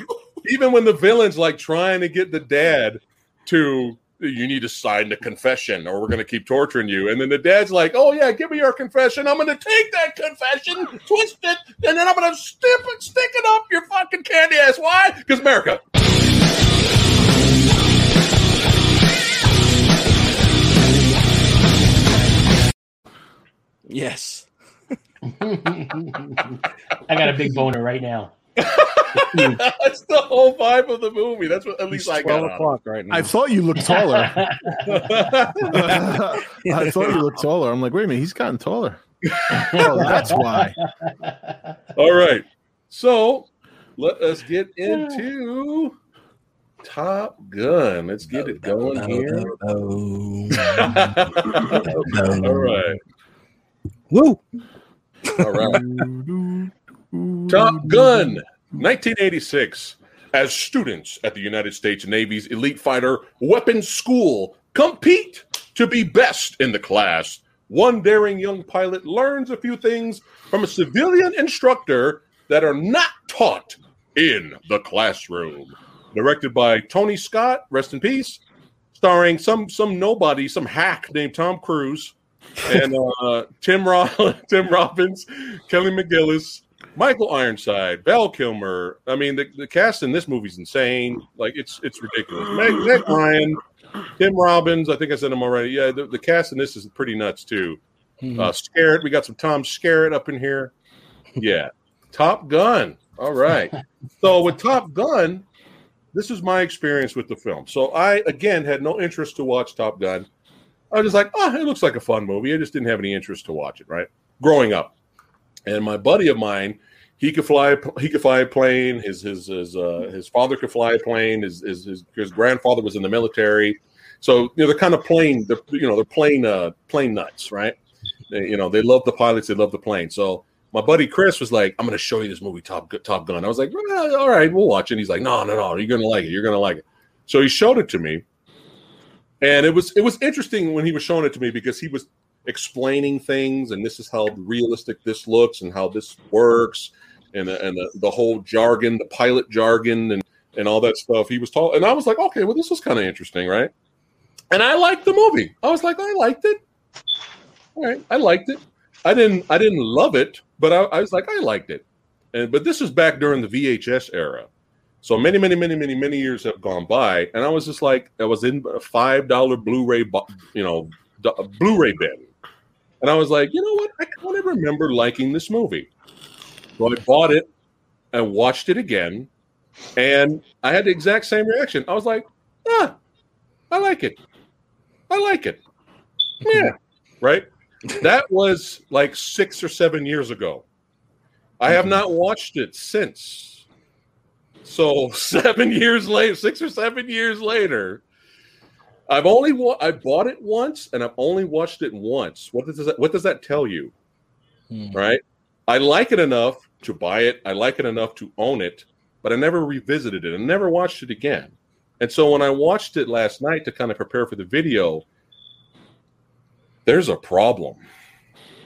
even when the villain's like trying to get the dad to you need to sign the confession or we're gonna keep torturing you. And then the dad's like, Oh yeah, give me your confession. I'm gonna take that confession, twist it, and then I'm gonna stick it, stick it up your fucking candy ass. Why? Because America. Yes. [laughs] I got a big boner right now. [laughs] That's the whole vibe of the movie. That's what at least It's I got. twelve out o'clock right now. I thought you looked taller. [laughs] I thought you looked taller. I'm like, wait a minute, he's gotten taller. Oh, that's why. All right. So let us get into Top Gun. Let's get it going here. All right. Woo! All right. Top Gun, 1986. As students at the United States Navy's elite fighter weapons school compete to be best in the class, one daring young pilot learns a few things from a civilian instructor that are not taught in the classroom. Directed by Tony Scott, rest in peace. Starring some some nobody, some hack named Tom Cruise, and uh, Tim Ro- [laughs] Tim Robbins, Kelly McGillis, Michael Ironside, Val Kilmer. I mean, the, the cast in this movie's insane. Like it's it's ridiculous. Meg, Meg Ryan, Tim Robbins. I think I said him already. Yeah, the, the cast in this is pretty nuts too. Uh, Skerritt. We got some Tom Skerritt up in here. Yeah, Top Gun. All right. So with Top Gun, this is my experience with the film. So I again had no interest to watch Top Gun. I was just like, oh, it looks like a fun movie. I just didn't have any interest to watch it, right? Growing up, and my buddy of mine, he could fly. He could fly a plane. His his his uh, his father could fly a plane. His, his his his grandfather was in the military. So you know they're kind of plane. They're, you know they're plane uh, plane nuts, right? They, you know they love the pilots. They love the plane. So my buddy Chris was like, "I'm going to show you this movie, Top Top Gun." I was like, well, "All right, we'll watch it." He's like, "No, no, no, you're going to like it. You're going to like it." So he showed it to me, and it was it was interesting when he was showing it to me because he was explaining things, and this is how realistic this looks, and how this works, and the, and the, the whole jargon, the pilot jargon, and and all that stuff. He was tall, and I was like, okay, well, this was kind of interesting, right? And I liked the movie. I was like, I liked it. All right, I liked it. I didn't I didn't love it, but I, I was like, I liked it. And but this was back during the VHS era. So many, many, many, many, many years have gone by, and I was just like, I was in a five dollar Blu-ray, you know, Blu-ray bin, and I was like, you know what? I kind of remember liking this movie. So I bought it and watched it again, and I had the exact same reaction. I was like, ah, I like it. I like it. Yeah, [laughs] right. That was like six or seven years ago. I have not watched it since. So [laughs] seven years later, six or seven years later, I've only wa- I bought it once and I've only watched it once. What does that What does that tell you? Hmm. Right? I like it enough to buy it. I like it enough to own it, but I never revisited it and never watched it again. And so when I watched it last night to kind of prepare for the video, there's a problem.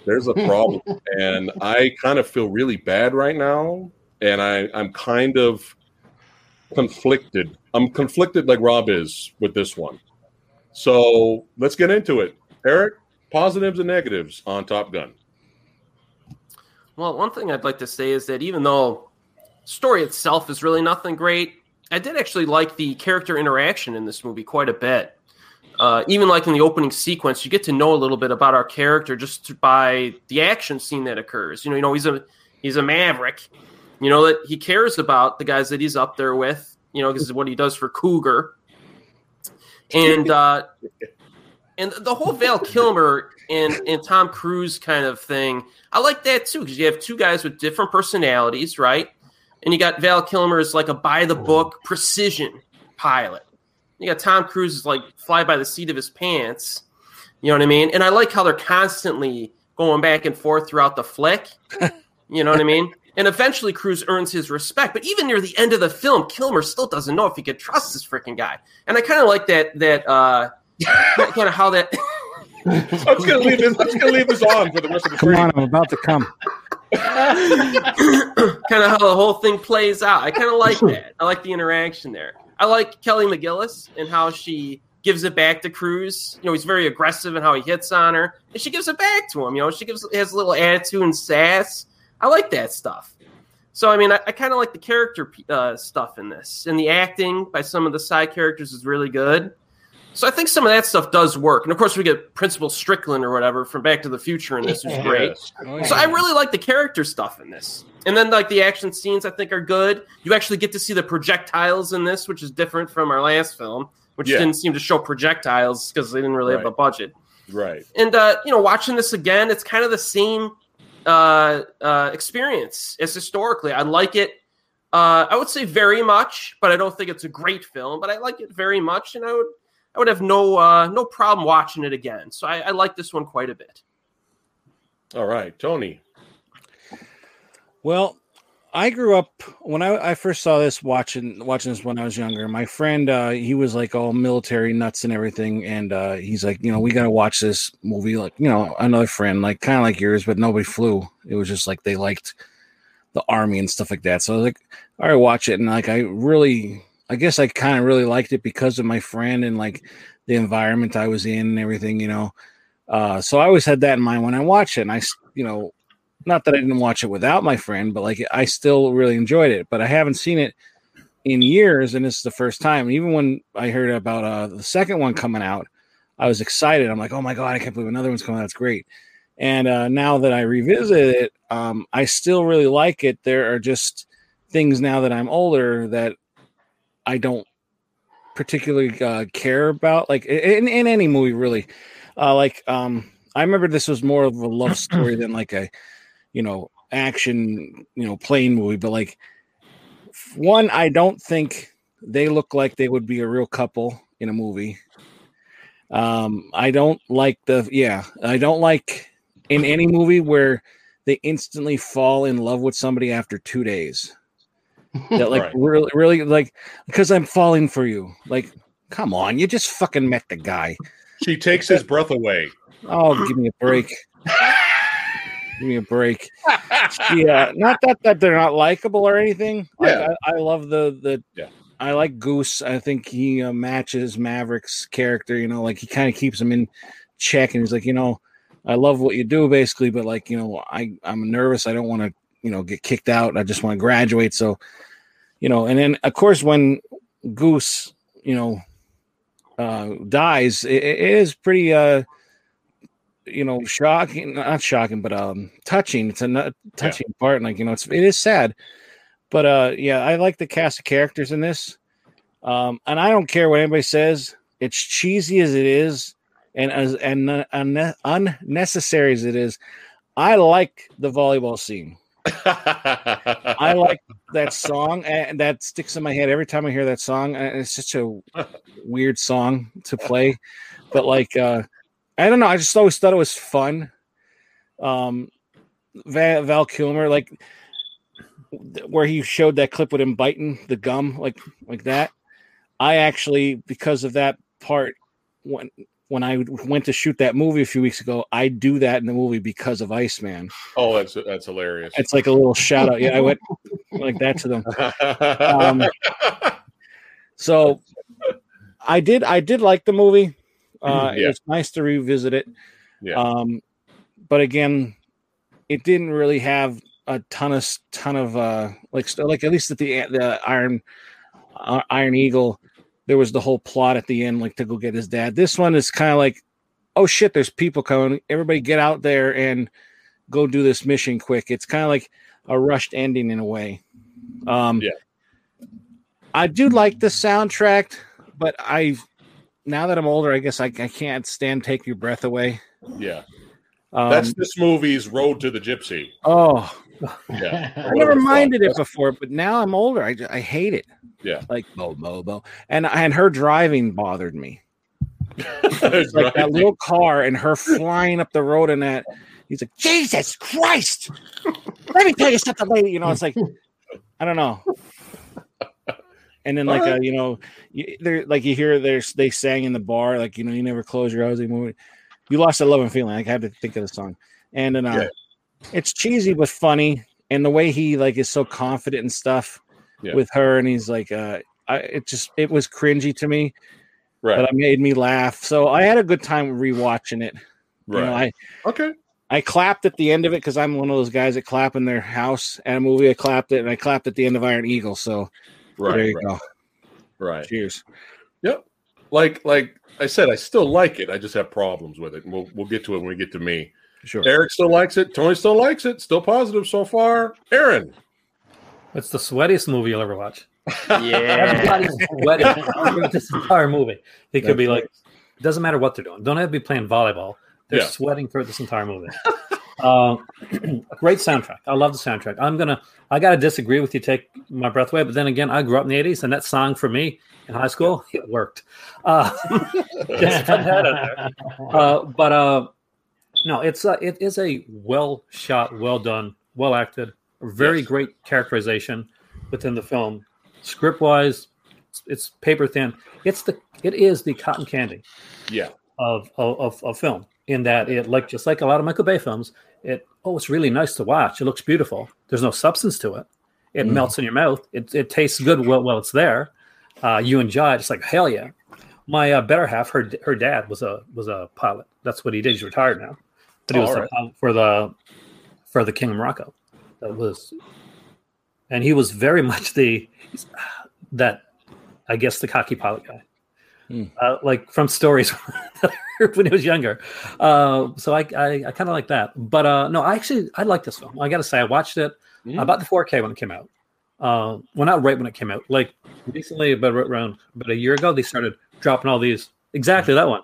There's a [laughs] problem, and I kind of feel really bad right now, and I I'm kind of conflicted. I'm conflicted like Rob is with this one. So let's get into it. Eric, positives and negatives on Top Gun. Well, one thing I'd like to say is that even though story itself is really nothing great, I did actually like the character interaction in this movie quite a bit. Uh, even like in the opening sequence, you get to know a little bit about our character just by the action scene that occurs. You know, you know he's a he's a maverick. You know that he cares about the guys that he's up there with. You know, this is what he does for Cougar. And [laughs] uh, and the whole Val Kilmer and and Tom Cruise kind of thing, I like that too because you have two guys with different personalities, right? And you got Val Kilmer is like a by the book precision pilot. You got Tom Cruise is like fly by the seat of his pants. You know what I mean? And I like how they're constantly going back and forth throughout the flick. [laughs] You know what I mean? And eventually Cruise earns his respect. But even near the end of the film, Kilmer still doesn't know if he could trust this freaking guy. And I kind of like that that uh kind of how that [laughs] I'm just gonna leave this. I'm just gonna leave this on for the rest of the Come stream. on, I'm about to come. [laughs] kind of how the whole thing plays out. I kind of like that. I like the interaction there. I like Kelly McGillis and how she gives it back to Cruise. You know, he's very aggressive in how he hits on her, and she gives it back to him. You know, she gives has a little attitude and sass. I like that stuff. So, I mean, I, I kind of like the character uh, stuff in this, and the acting by some of the side characters is really good. So, I think some of that stuff does work. And of course, we get Principal Strickland or whatever from Back to the Future in this, who's Yeah. great. Yes. Oh, So. I really like the character stuff in this. And then like the action scenes I think are good. You actually get to see the projectiles in this, which is different from our last film, which Yeah. didn't seem to show projectiles because they didn't really have a budget. Right. And uh, you know, watching this again, it's kind of the same uh, uh, experience as historically. I like it. Uh, I would say very much, but I don't think it's a great film. But I like it very much, and I would I would have no uh, no problem watching it again. So I, I like this one quite a bit. All right, Tony. Well, I grew up when I, I first saw this watching watching this when I was younger. My friend, uh, he was like all military nuts and everything, and uh, he's like, you know, we got to watch this movie. Like, you know, another friend, like kind of like yours, but nobody flew. It was just like they liked the army and stuff like that. So I was like, all right, watch it. And like, I really, I guess I kind of really liked it because of my friend and like the environment I was in and everything, you know. Uh, so I always had that in mind when I watched it, and I, you know, not that I didn't watch it without my friend, but like I still really enjoyed it. But I haven't seen it in years, and this is the first time. Even when I heard about uh, the second one coming out, I was excited. I'm like, oh my god, I can't believe another one's coming out. That's great. And uh, now that I revisit it, um, I still really like it. There are just things now that I'm older that I don't particularly uh, care about, like in, in any movie, really. Uh, like, um, I remember this was more of a love story than like a, you know, action, you know, plane movie. But like, one, I don't think they look like they would be a real couple in a movie. Um, I don't like the, yeah, I don't like in any movie where they instantly fall in love with somebody after two days. [laughs] That like Right. really, really like because I'm falling for you. Like, come on, you just fucking met the guy. She takes his breath away. Oh, give me a break. [laughs] Give me a break. yeah, not that that they're not likable or anything. Yeah. I, I love the the. Yeah. I like Goose. I think he uh, matches Maverick's character. You know, like he kind of keeps him in check, and he's like, you know, I love what you do, basically, but like, you know, I I'm nervous. I don't want to, you know, get kicked out. I just want to graduate. So, you know, and then of course when Goose, you know, uh, dies, it, it is pretty. uh you know, shocking, not shocking, but um, touching. It's a touching part, and like you know, it's it is sad, but uh, yeah, I like the cast of characters in this, um, and I don't care what anybody says. It's cheesy as it is, and as and uh, unne- unnecessary as it is. I like the volleyball scene. I [laughs] like that song, and that sticks in my head every time I hear that song. And it's such a weird song to play, but like, uh, I don't know. I just always thought it was fun. Um, Val, Val Kilmer, like where he showed that clip with him biting the gum, like like that. I actually, because of that part, when when I went to shoot that movie a few weeks ago, I do that in the movie because of Iceman. oh, that's that's hilarious. It's like a little shout out. Yeah, I went like that to them. [laughs] Um, so I did I did like the movie. Uh, Yeah. It's nice to revisit it. Yeah. Um, but again, it didn't really have a ton of ton of uh like like at least at the the Iron uh, Iron Eagle, there was the whole plot at the end like to go get his dad. This one is kind of like, oh shit, there's people coming. Everybody get out there and go do this mission quick. It's kind of like a rushed ending in a way. Um, Yeah. I do like the soundtrack, but I now that I'm older, I guess I, I can't stand "Take Your Breath Away." yeah, Um, that's this movie's Road to the Gypsy. oh, Yeah, [laughs] I never minded it before, but now I'm older. I, I hate it. Yeah. like bo bo bo, and and her driving bothered me. [laughs] It's Like that little car and her flying up the road and that. He's like, Jesus Christ! Let me tell you something, lady. You know, it's like, I don't know. And then, like, uh, you know, you, they're like you hear there's they sang in the bar, like you know, you never close your eyes anymore. You lost that love and feeling. I had to think of the song, and then uh, Yeah. it's cheesy but funny, and the way he like is so confident and stuff Yeah. with her, and he's like, uh, I it just it was cringy to me, right, but it made me laugh. So I had a good time rewatching it. You know, right. I okay, I clapped at the end of it because I'm one of those guys that clap in their house at a movie. I clapped it, and I clapped at the end of Iron Eagle. So right, there you right, go. right. Cheers. Yep. Like like I said, I still like it. I just have problems with it. We'll we'll get to it when we get to me. Sure. Eric still likes it. Tony still likes it. Still positive so far. Aaron. It's the sweatiest movie you'll ever watch. Yeah. Everybody's sweating through this entire movie. It could be That's like, it doesn't matter what they're doing. Don't have to be playing volleyball. They're Yeah. sweating through this entire movie. [laughs] uh, [clears throat] great soundtrack. I love the soundtrack. I'm gonna. I gotta disagree with you. Take my breath away. But then again, I grew up in the '80s, and that song for me in high school it worked. Uh, [laughs] [laughs] just put that there. [laughs] Uh, but uh, no, it's uh, it is a well shot, well done, well acted, very Yes. great characterization within the film. Script wise, it's, it's paper thin. It's the it is the cotton candy Yeah. of of, of, of film in that it like just like a lot of Michael Bay films. It oh, it's really nice to watch. It looks beautiful. There's no substance to it. It Mm. melts in your mouth. It, it tastes good while, while it's there. Uh, you enjoy it. It's like hell yeah. My uh, better half, her her dad was a was a pilot. That's what he did. He's retired now, but he was the pilot for the for the King of Morocco. That was, and he was very [laughs] much the that I guess the cocky pilot guy. Hmm. Uh, like from stories [laughs] when he was younger. Uh, so I I, I kind of like that. But uh, no, I actually I like this film. I got to say I watched it. I bought the 4K when it came out. Uh, well, not right when it came out. Like recently, about around about a year ago, they started dropping all these. Exactly that one.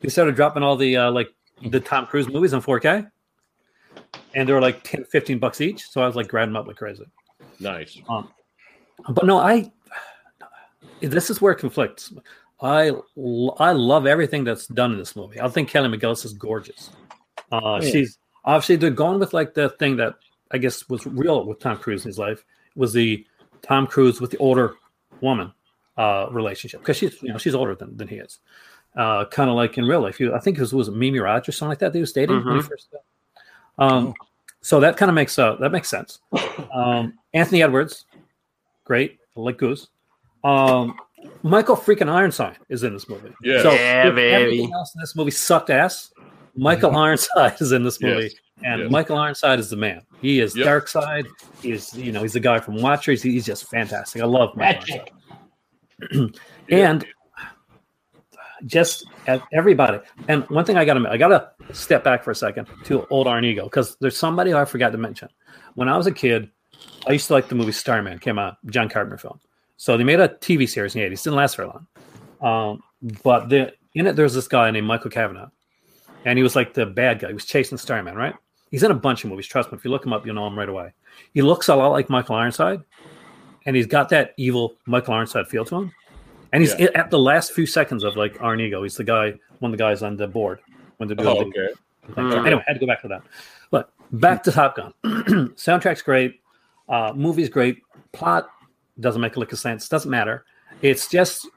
They started dropping all the uh, like the Tom Cruise movies on 4K, and they were like 10, 15 bucks each. So I was like grabbing them up like crazy. Nice. But no, I. This is where it conflicts. I I love everything that's done in this movie. I think Kelly McGillis is gorgeous. Uh, Yeah. She's obviously they're going with like the thing that I guess was real with Tom Cruise in his life was the Tom Cruise with the older woman uh, relationship because she's you know she's older than, than he is. Uh, kind of like in real life. You, I think it was was it Mimi Rogers or something like that. They was dating when he Mhm. first. Um, so that kind of makes uh, that makes sense. Um, Anthony Edwards, great, I like Goose. Um, Michael freaking Ironside is in this movie. Yeah. So Yeah, if baby. everything else in this movie sucked ass. Michael mhm. Ironside [laughs] is in this movie, Yes. and Yes. Michael Ironside is the man. He is Yep. Dark Side. He is, you know, he's the guy from Watchers. He's just fantastic. I love Michael. Ironside. [clears throat] And just at everybody. And one thing I got to I got to step back for a second to old Arn Eagle because there's somebody who I forgot to mention. When I was a kid, I used to like the movie Starman. Came out, John Carpenter film. So they made a TV series in the 80s. Didn't last very long. Um, but the, in it, there's this guy named Michael Cavanaugh, and he was like the bad guy. He was chasing Starman, right? He's in a bunch of movies. Trust me, if you look him up, you'll know him right away. He looks a lot like Michael Ironside, and he's got that evil Michael Ironside feel to him. And he's Yeah. at the last few seconds of like Arn Ego. He's the guy, one of the guys on the board when they're doing Oh, okay. thing. Mm. Anyway, I had to go back to that. But back to Top Gun. [clears throat] Soundtrack's great. Uh, movie's great. Plot doesn't make a lick of sense. Doesn't matter. It's just,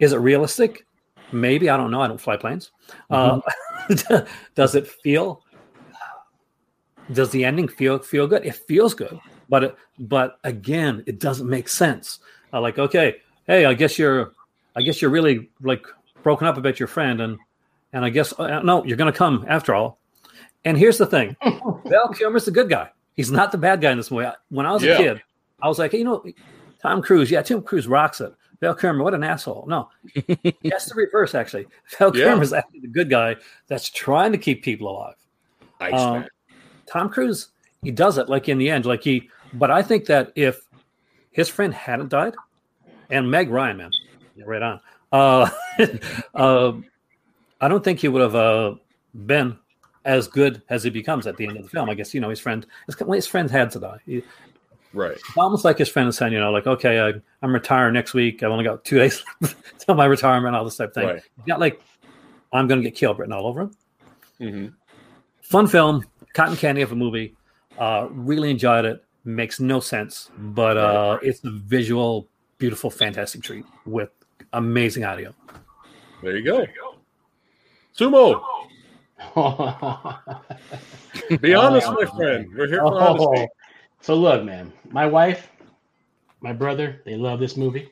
is it realistic? Maybe. I don't know. I don't fly planes. Uh, [laughs] does it feel? Does the ending feel feel good? It feels good, but it, but again, it doesn't make sense. Uh, like, okay, hey, I guess you're, I guess you're really like broken up about your friend, and and I guess uh, no, you're going to come after all. And here's the thing: [laughs] Val Kilmer's the good guy. He's not the bad guy in this movie. When I was Yeah. a kid, I was like, hey, you know, Tom Cruise. Yeah, Tim Cruise rocks it. Val Kilmer, what an asshole. No, [laughs] that's the reverse. Actually, Val Yeah. Kilmer's actually the good guy that's trying to keep people alive. Iceman. Um, Tom Cruise, he does it like in the end, like he. But I think that if his friend hadn't died, and Meg Ryan, man, yeah, right on. Uh, uh, [laughs] I don't think he would have uh, been as good as he becomes at the end of the film. I guess you know his friend. His, his friend had to die. He, right. it's almost like his friend is saying, you know, like, okay, I, I'm retiring next week. I've only got two [laughs] days till my retirement, all this type of thing. Right. He's got like, I'm going to get killed written all over him hmm fun film, cotton candy of a movie. Uh, really enjoyed it. Makes no sense, but uh, it's a visual, beautiful, fantastic treat with amazing audio. There you go. Sumo, be honest, [laughs] my friend. We're here for honesty. So look, man, my wife, my brother, they love this movie.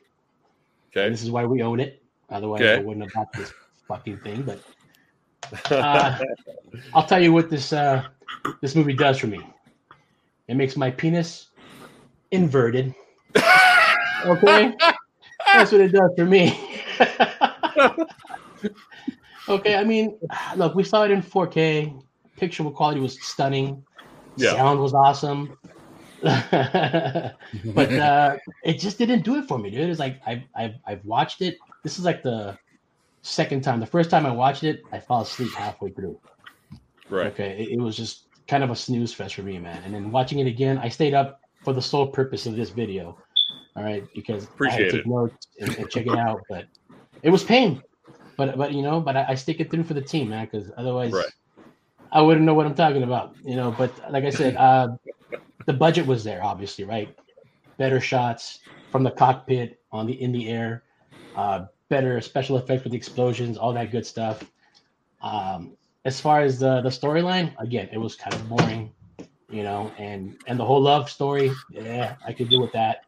Okay. This is why we own it. Otherwise, Okay. I wouldn't have bought this fucking thing. But uh, [laughs] I'll tell you what this uh, this movie does for me. It makes my penis inverted. [laughs] Okay, that's what it does for me. [laughs] okay, I mean, look, we saw it in 4K. Picture quality was stunning. Yeah. Sound was awesome. [laughs] but uh, it just didn't do it for me, dude. It's like I've, I've I've watched it. This is like the second time. The first time I watched it, I fell asleep halfway through. Right. Okay, it, it was just kind of a snooze fest for me, man. And then watching it again, I stayed up for the sole purpose of this video. All right, because I had to take notes and, and check it out. But it was pain. But but you know, but I, I stick it through for the team, man. Because otherwise, Right. I wouldn't know what I'm talking about. You know. But like I said, uh, the budget was there, obviously, right? Better shots from the cockpit on the in the air, uh, better special effects with the explosions, all that good stuff. Um, as far as the the storyline, again, it was kind of boring, you know, and and the whole love story, yeah, I could do with that.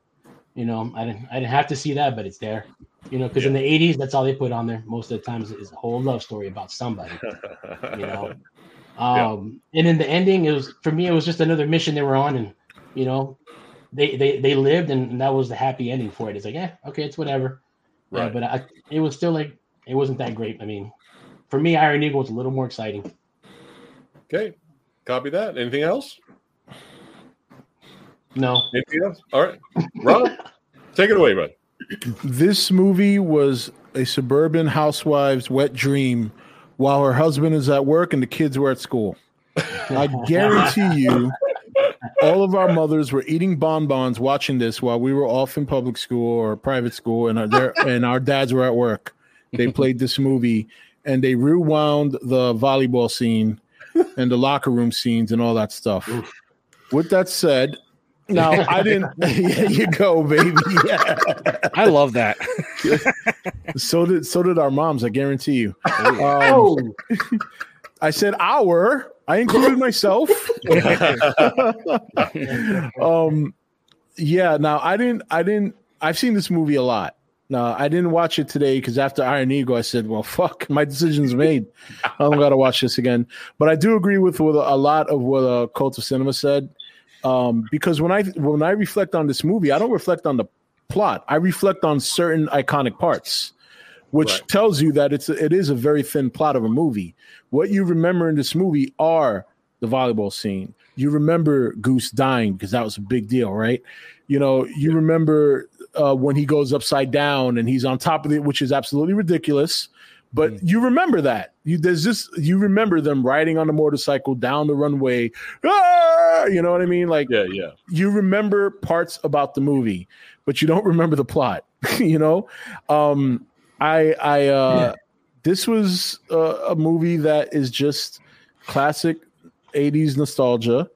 You know, I didn't I didn't have to see that, but it's there. You know, because in the '80s, that's all they put on there most of the times is a whole love story about somebody. You know, [laughs] um, and in the ending, it was for me, it was just another mission they were on, and you know, they they they lived, and, and that was the happy ending for it. It's like, yeah, okay, it's whatever. Yeah, Right. but I, it was still like it wasn't that great. I mean, for me, Iron Eagle was a little more exciting. Okay. Copy that. Anything else? No, Anything else? All right. Rob, [laughs] take it away, bud. This movie was a suburban housewife's wet dream while her husband is at work and the kids were at school. I guarantee you, all of our mothers were eating bonbons watching this while we were off in public school or private school, and our, and our dads were at work. They [laughs] played this movie and they rewound the volleyball scene and the locker room scenes and all that stuff. With that said, now I didn't. [laughs] [laughs] There you go, baby. Yeah. I love that. [laughs] So did so did our moms. I guarantee you. Um, oh, [laughs] I said our. I included myself. [laughs] um, yeah. Now I didn't. I didn't. I've seen this movie a lot. Now I didn't watch it today because after Iron Eagle, I said, "Well, fuck, my decision's made. I don't got to watch this again." But I do agree with, with a lot of what uh, Cult of Cinema said, um, because when I when I reflect on this movie, I don't reflect on the plot. I reflect on certain iconic parts, which Right. tells you that it's a, it is a very thin plot of a movie. What you remember in this movie are the volleyball scene. You remember Goose dying because that was a big deal, right? You know, you remember uh, when he goes upside down and he's on top of it, which is absolutely ridiculous. But you remember that you there's this you remember them riding on the motorcycle down the runway, ah! you know what I mean? Like Yeah, yeah. you remember parts about the movie, but you don't remember the plot. [laughs] you know, um, I, I, uh, this was uh, a movie that is just classic '80s nostalgia.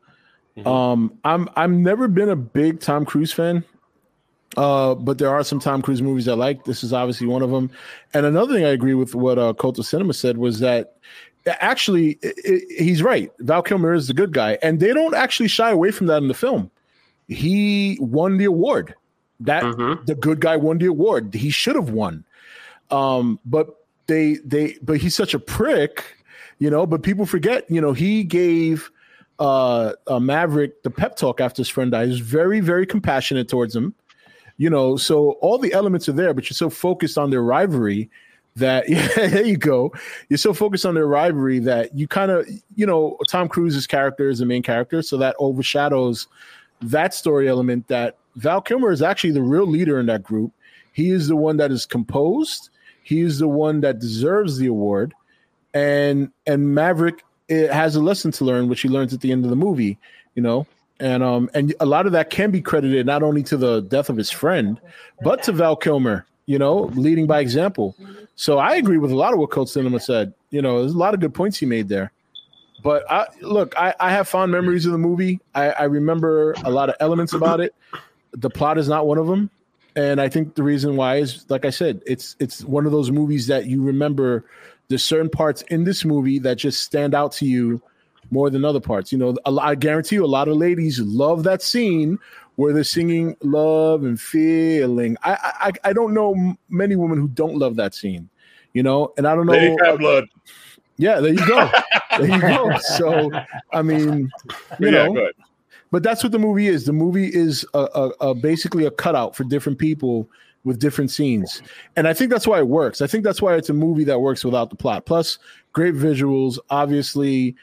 Mhm. Um, I'm, I've never been a big Tom Cruise fan. Uh, but there are some Tom Cruise movies I like. This is obviously one of them. And another thing I agree with what uh, Cult of Cinema said was that actually i i he's right. Val Kilmer is the good guy, and they don't actually shy away from that in the film. He won the award. That Mhm. the good guy won the award. He should have won. Um, but they they but he's such a prick, you know. But people forget, you know, he gave uh, uh Maverick the pep talk after his friend died. He was very very compassionate towards him, you know. So all the elements are there, but you're so focused on their rivalry that [laughs] yeah, there you go. You're so focused on their rivalry that you kind of you know Tom Cruise's character is the main character, so that overshadows that story element that Val Kilmer is actually the real leader in that group. He is the one that is composed. He is the one that deserves the award. And and Maverick has a lesson to learn, which he learns at the end of the movie, you know. And um and a lot of that can be credited not only to the death of his friend, but to Val Kilmer, you know, leading by example. So I agree with a lot of what Coach Cinema said. You know, there's a lot of good points he made there. But I look, I, I have fond memories of the movie. I, I remember a lot of elements about it. The plot is not one of them, and I think the reason why is, like I said, it's it's one of those movies that you remember. There's certain parts in this movie that just stand out to you more than other parts. You know, a I guarantee you, a lot of ladies love that scene where they're singing "Love and Feeling." I I, I don't know many women who don't love that scene. You know, and I don't know. Lady Cat Blood. Yeah, there you go. there you go. So, I mean, you yeah, know. But that's what the movie is. The movie is a, a, a basically a cutout for different people with different scenes, and I think that's why it works. I think that's why it's a movie that works without the plot. Plus, great visuals, obviously,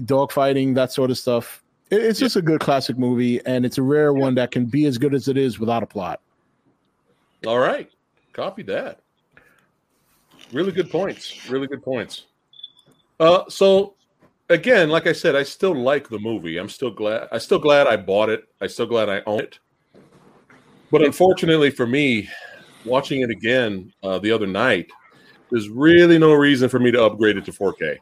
dogfighting, that sort of stuff. It- it's just a good classic movie, and it's a rare one that can be as good as it is without a plot. All right. Copy that. Really good points. Really good points. Uh so again, like I said, I still like the movie. I'm still glad I still glad I bought it. I still glad I own it. But unfortunately for me, watching it again uh, the other night, there's really no reason for me to upgrade it to 4K.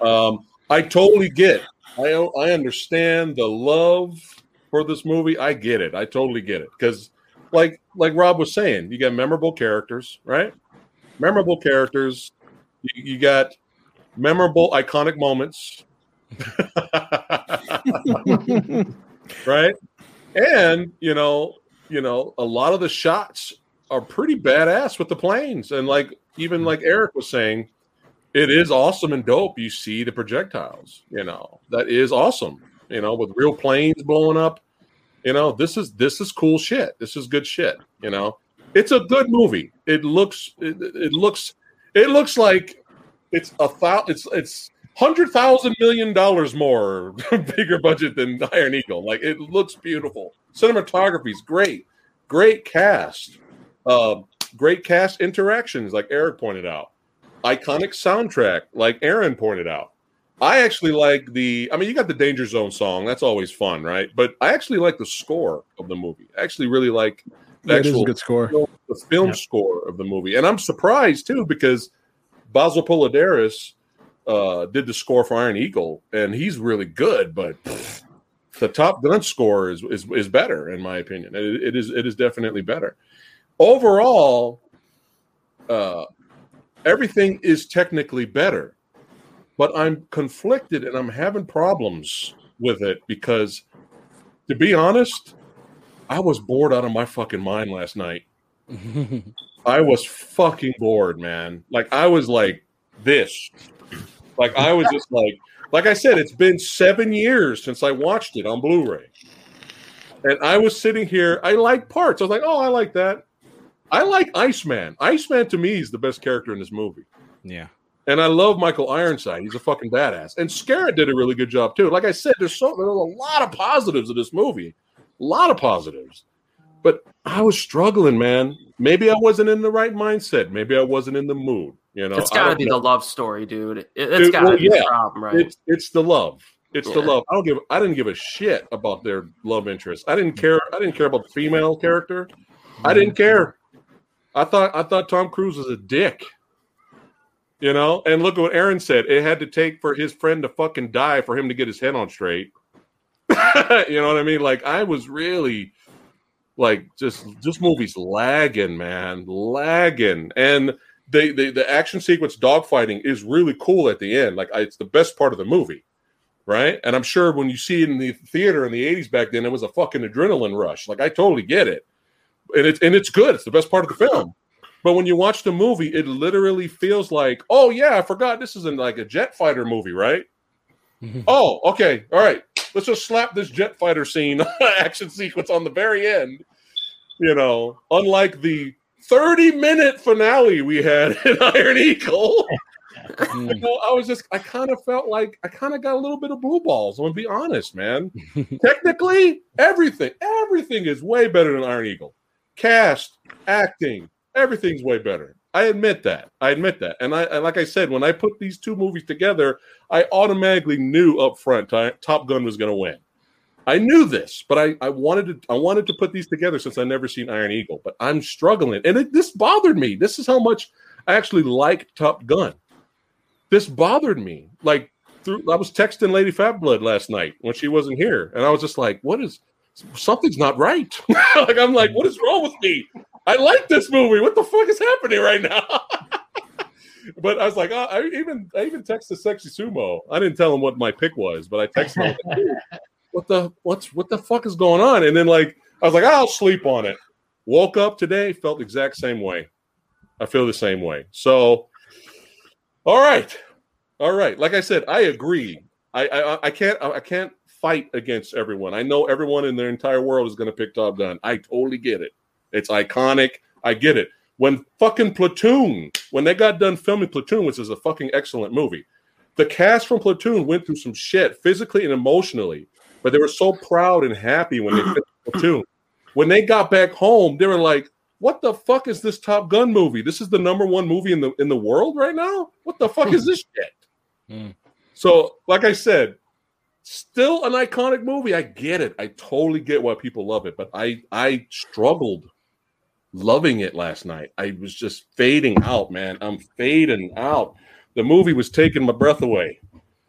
Um, I totally get. I I understand the love for this movie. I get it. I totally get it because like like Rob was saying, you got memorable characters, right? Memorable characters. You, you got memorable, iconic moments, [laughs] right? And you know, you know, a lot of the shots are pretty badass with the planes, and like even hmm. like Eric was saying, it is awesome and dope. You see the projectiles, you know, that is awesome. You know, with real planes blowing up. You know this is this is cool shit. This is good shit you know. It's a good movie. It looks it, it looks it looks like it's a thou it's it's hundred thousand million dollars more [laughs] bigger budget than iron eagle like it looks beautiful cinematography's great great cast uh, great cast interactions like eric pointed out iconic soundtrack like aaron pointed out I actually like the. I mean, you got the Danger Zone song. That's always fun, right? But I actually like the score of the movie. I actually really like the Yeah, it is a actual good score. film- the film Yeah. score of the movie, and I'm surprised too because Basil Poledouris uh, did the score for Iron Eagle, and he's really good. But pff, the Top Gun score is is, is better, in my opinion. It, it is it is definitely better. Overall, uh, everything is technically better, but I'm conflicted and I'm having problems with it because, to be honest, I was bored out of my fucking mind last night. I was fucking bored, man. Like I was like this. Like I was just like like I said, it's been seven years since I watched it on Blu-ray. And I was sitting here, I like parts. I was like, oh, I like that. I like Iceman. Iceman to me is the best character in this movie. Yeah. And I love Michael Ironside. He's a fucking badass. And Skerritt did a really good job too. Like I said, there's so there's a lot of positives of this movie. A lot of positives. But I was struggling, man. Maybe I wasn't in the right mindset. Maybe I wasn't in the mood. You know, it's got to be know. the love story, dude. It, it's Dude, got to well, be yeah. the problem, right? It's it's the love. It's the love. I don't give. I didn't give a shit about their love interest. I didn't care. I didn't care about the female character. I mm-hmm. didn't care. I thought I thought Tom Cruise was a dick. You know, and look at what Aaron said. It had to take for his friend to fucking die for him to get his head on straight. [laughs] you know what I mean? Like I was really like just just movies lagging, man, lagging. And they, they the action sequence dogfighting is really cool at the end. Like it's the best part of the movie, right? And I'm sure when you see it in the theater in the '80s back then, it was a fucking adrenaline rush. Like I totally get it, and it's and it's good. It's the best part of the film. But when you watch the movie, it literally feels like, oh yeah, I forgot this isn't like a jet fighter movie, right? Mm-hmm. Oh, okay, all right. Let's just slap this jet fighter scene [laughs] action sequence on the very end. You know, unlike the 30 minute finale we had [laughs] in Iron Eagle. Mm-hmm. you know, I was just I kind of felt like I kind of got a little bit of blue balls. I'm gonna be honest, man. [laughs] Technically, everything, everything is way better than Iron Eagle. Cast, acting, everything's way better. I admit that. I admit that. And I and like I said, when I put these two movies together, I automatically knew up front Ti- Top Gun was gonna win. I knew this, but I, I wanted to I wanted to put these together since I never seen Iron Eagle, but I'm struggling, and it, this bothered me. This is how much I actually like Top Gun. This bothered me. Like through, I was texting Lady Fat Blood last night when she wasn't here, and I was just like, "What is? Something's not right." [laughs] like I'm like, "What is wrong with me? I like this movie. What the fuck is happening right now?" [laughs] but I was like, oh, I even I even texted Sexy Sumo. I didn't tell him what my pick was, but I texted him. like, "Dude, what the what's what the fuck is going on? And then like I was like, I'll sleep on it. Woke up today, felt the exact same way. I feel the same way. So, all right, all right. Like I said, I agree. I I, I can't I can't fight against everyone. I know everyone in their entire world is going to pick Top Gun. I totally get it. It's iconic. I get it. When fucking Platoon, when they got done filming Platoon, which is a fucking excellent movie, the cast from Platoon went through some shit physically and emotionally, but they were so proud and happy when they finished [clears throat] Platoon. When they got back home, they were like, "What the fuck is this Top Gun movie? This is the number one movie in the in the world right now. What the fuck is this [laughs] shit?" Mm. So, like I said, still an iconic movie. I get it. I totally get why people love it, but I I struggled loving it last night. I was just fading out, man. I'm fading out. The movie was taking my breath away.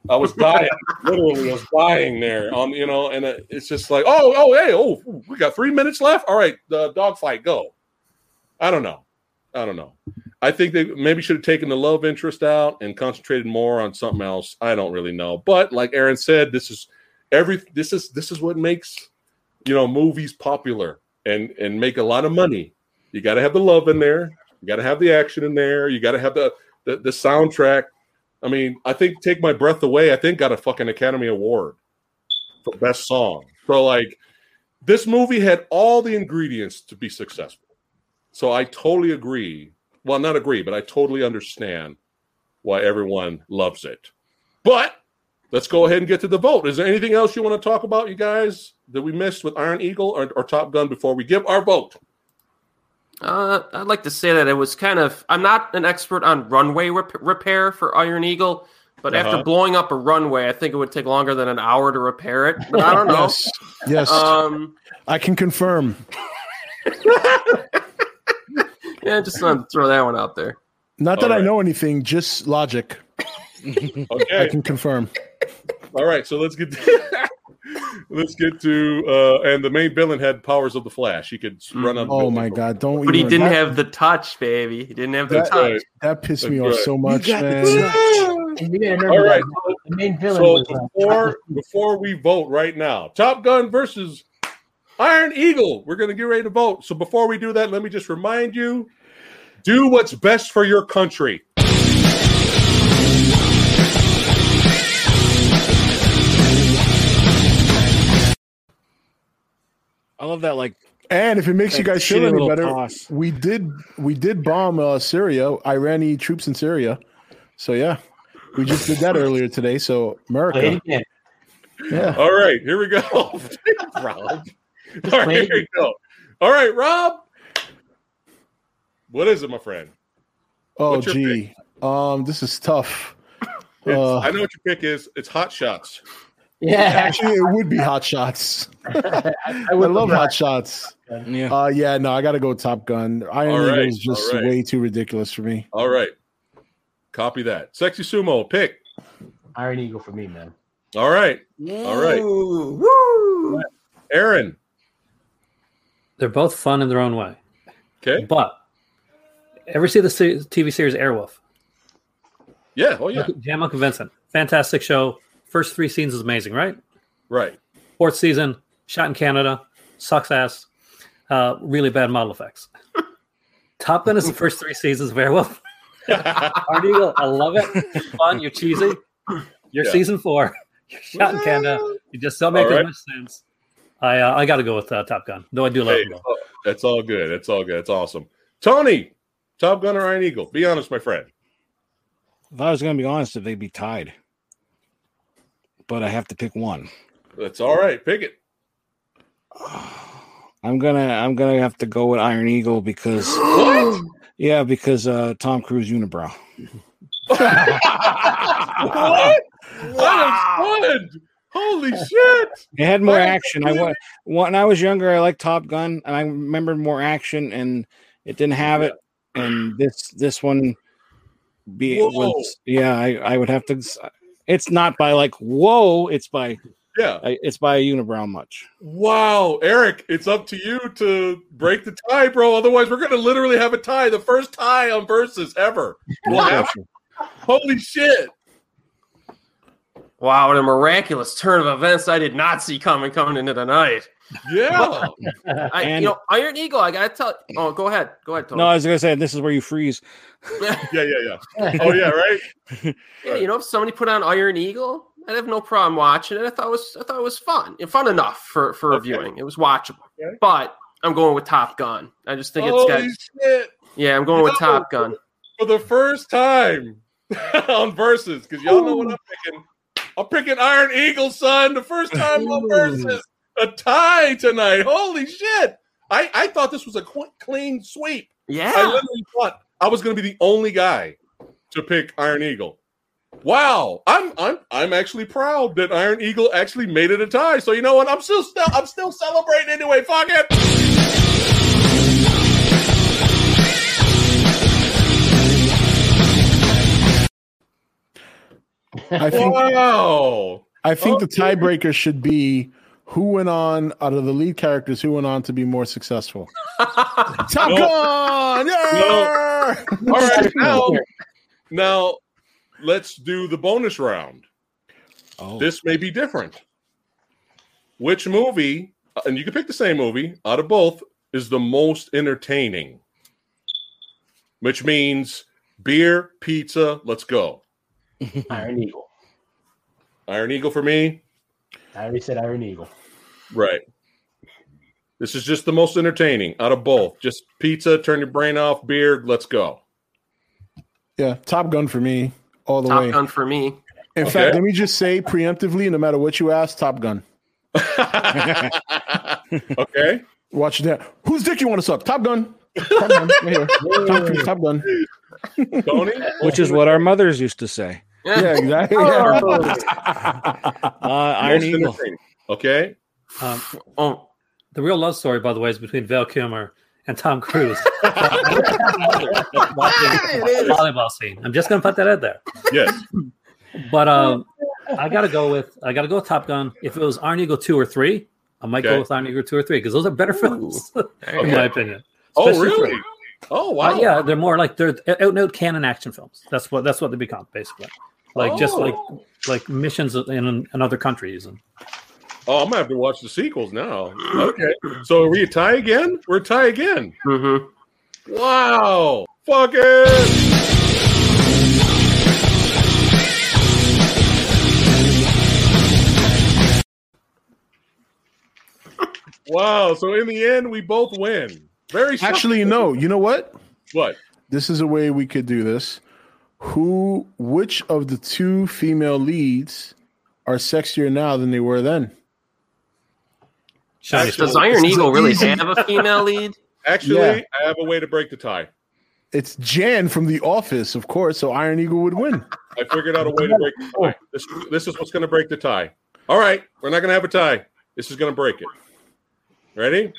I was dying, [laughs] literally. I was dying there on, you know, and uh, it's just like, oh, oh, hey, oh, we got three minutes left. All right, the dogfight, go. I don't know. I don't know. I think they maybe should have taken the love interest out and concentrated more on something else. I don't really know. But like Aaron said, this is every this is this is what makes you know movies popular and and make a lot of money. You got to have the love in there. You got to have the action in there. You got to have the, the the soundtrack. I mean, I think "Take My Breath Away" I think got a fucking Academy Award for best song. So like, this movie had all the ingredients to be successful. So I totally agree. Well, not agree, but I totally understand why everyone loves it. But let's go ahead and get to the vote. Is there anything else you want to talk about, you guys, that we missed with Iron Eagle or, or Top Gun before we give our vote? Uh, I'd like to say that it was kind of. I'm not an expert on runway rep- repair for Iron Eagle, but Uh-huh. after blowing up a runway, I think it would take longer than an hour to repair it. But I don't [laughs] know. Yes, yes, Um, I can confirm. [laughs] yeah, just wanted to throw that one out there. Not that All I know anything, just logic. [laughs] okay. I can confirm. All right. So let's get to, let's get to uh, and the main villain had powers of the Flash. He could run up. Oh my god! Don't. But he didn't that, have the touch, baby. He didn't have the That- touch. Right. that pissed me That's off right. so much, man. [laughs] And you gotta remember All right. that the main villain So was uh, before before we vote right now, Top Gun versus Iron Eagle. We're gonna get ready to vote. So before we do that, let me just remind you: do what's best for your country. I love that. Like And if it makes you guys feel any better, toss. we did we did bomb uh, Syria, Iranian troops in Syria. So yeah, we just did that earlier today. So America, yeah. All right, here we go. [laughs] Rob. All right, here we go. All right, Rob. What is it, my friend? Oh What's your gee, um, this is tough. Uh, I know what your pick is. It's Hot Shots. Yeah, Actually, it would be Hot Shots. [laughs] I, I would love Hot Shots. yeah, Uh, yeah, no, I got to go Top Gun. Iron All Eagle right, is just all right. way too ridiculous for me. All right, copy that. Sexy Sumo pick. Iron Eagle for me, man. All right, All right. Woo. Aaron. They're both fun in their own way. Okay. But ever see the TV series Airwolf? Yeah. Oh yeah. Jan-Michael Vincent. Fantastic show. First three seasons is amazing, right? Right. Fourth season, shot in Canada, sucks ass. Uh, really bad model effects. Top Gun is the first three seasons of Airwolf. [laughs] Hard Eagle, I love it. It's fun. You're cheesy. You're Yeah. season four. You're shot in Canada. You just don't make All as right. much sense. I uh, I got to go with uh, Top Gun. Though I do love Hey, it. oh, that's all good. That's all good. That's awesome. Tony, Top Gun or Iron Eagle? Be honest, my friend. if I was gonna be honest, if they'd be tied, but I have to pick one. That's all right. Pick it. [sighs] I'm gonna I'm gonna have to go with Iron Eagle because [gasps] What? yeah, because uh Tom Cruise unibrow. what? That is good. Holy shit! It had more action. I wa- when I was younger, I liked Top Gun, and I remembered more action, and it didn't have it. And this this one, be Whoa. was yeah. I I would have to. It's not by like whoa. It's by Yeah. it's by a unibrow much. Wow, Erik, it's up to you to break the tie, bro. Otherwise, we're gonna literally have a tie. The first tie on versus ever. We'll Holy shit! Wow, what a miraculous turn of events I did not see coming coming into the night. Yeah. I, And- you know, Iron Eagle. I gotta tell. Oh, go ahead. Go ahead, Tony. No, I was gonna say this is where you freeze. [laughs] yeah, yeah, yeah. Oh yeah, right. [laughs] yeah, you know, if somebody put on Iron Eagle, I'd have no problem watching it. I thought it was, I thought it was fun, fun enough for for Okay. reviewing. It was watchable. Okay. But I'm going with Top Gun. I just think it's Holy got. shit! Yeah, I'm going with No. Top Gun. For the first time [laughs] on versus, because y'all know what I'm picking. I'm picking Iron Eagle, son. The first time on Ooh. Versus. A tie tonight. Holy shit! I I thought this was a qu- clean sweep. Yeah. I literally thought I was going to be the only guy to pick Iron Eagle. Wow, I'm I'm I'm actually proud that Iron Eagle actually made it a tie. So you know what? I'm still still I'm still celebrating anyway. Fuck it. I think Wow. I think the tiebreaker should be who went on out of the lead characters who went on to be more successful. [laughs] Top No. Gun! Yeah! All right, now now let's do the bonus round. Oh, This may be different. Which movie, uh, and you can pick the same movie out of both, is the most entertaining? Which means beer, pizza, let's go. [laughs] Iron Eagle. Iron Eagle for me. I already said Iron Eagle. Right. This is just the most entertaining out of both. Just pizza, turn your brain off, beer, let's go. Yeah, Top Gun for me all the Top way. Top Gun for me. In Okay. fact, let me just say preemptively, no matter what you ask, Top Gun. [laughs] okay. Watch that. Whose dick you want to suck? Top Gun. Top Gun. Right here. Top Gun. Tony? which is what our mothers used to say. Yeah, exactly. Yeah. [laughs] Uh, Iron Eagle. Okay. Um, Oh, the real love story, by the way, is between Val Kilmer and Tom Cruise. [laughs] volleyball scene. I'm just going to put that out there. Yes. But um, I got to go with I got to go with Top Gun. If it was Iron Eagle two or three, I might Okay. go with Iron Eagle two or three because those are better films, [laughs] in my opinion. Oh, really? for- Oh, Uh, wow. yeah, they're more like they're out and out Cannon action films. That's what that's what they become basically. Like just like Oh. like missions in, in other countries. And Oh, I'm gonna have to watch the sequels now. Okay, so are we a tie again? We're a tie again. Mm-hmm. Wow! Fuck it! Wow! So in the end, we both win. Very Actually, no. You know what? What? This is a way we could do this. Who? Which of the two female leads are sexier now than they were then? Shiny Actually- Does Iron Eagle really easy- have a female lead? [laughs] Actually, Yeah. I have a way to break the tie. It's Jan from The Office, of course. So Iron Eagle would win. I figured out a way to break the tie. This, this is what's going to break the tie. All right, we're not going to have a tie. This is going to break it. Ready?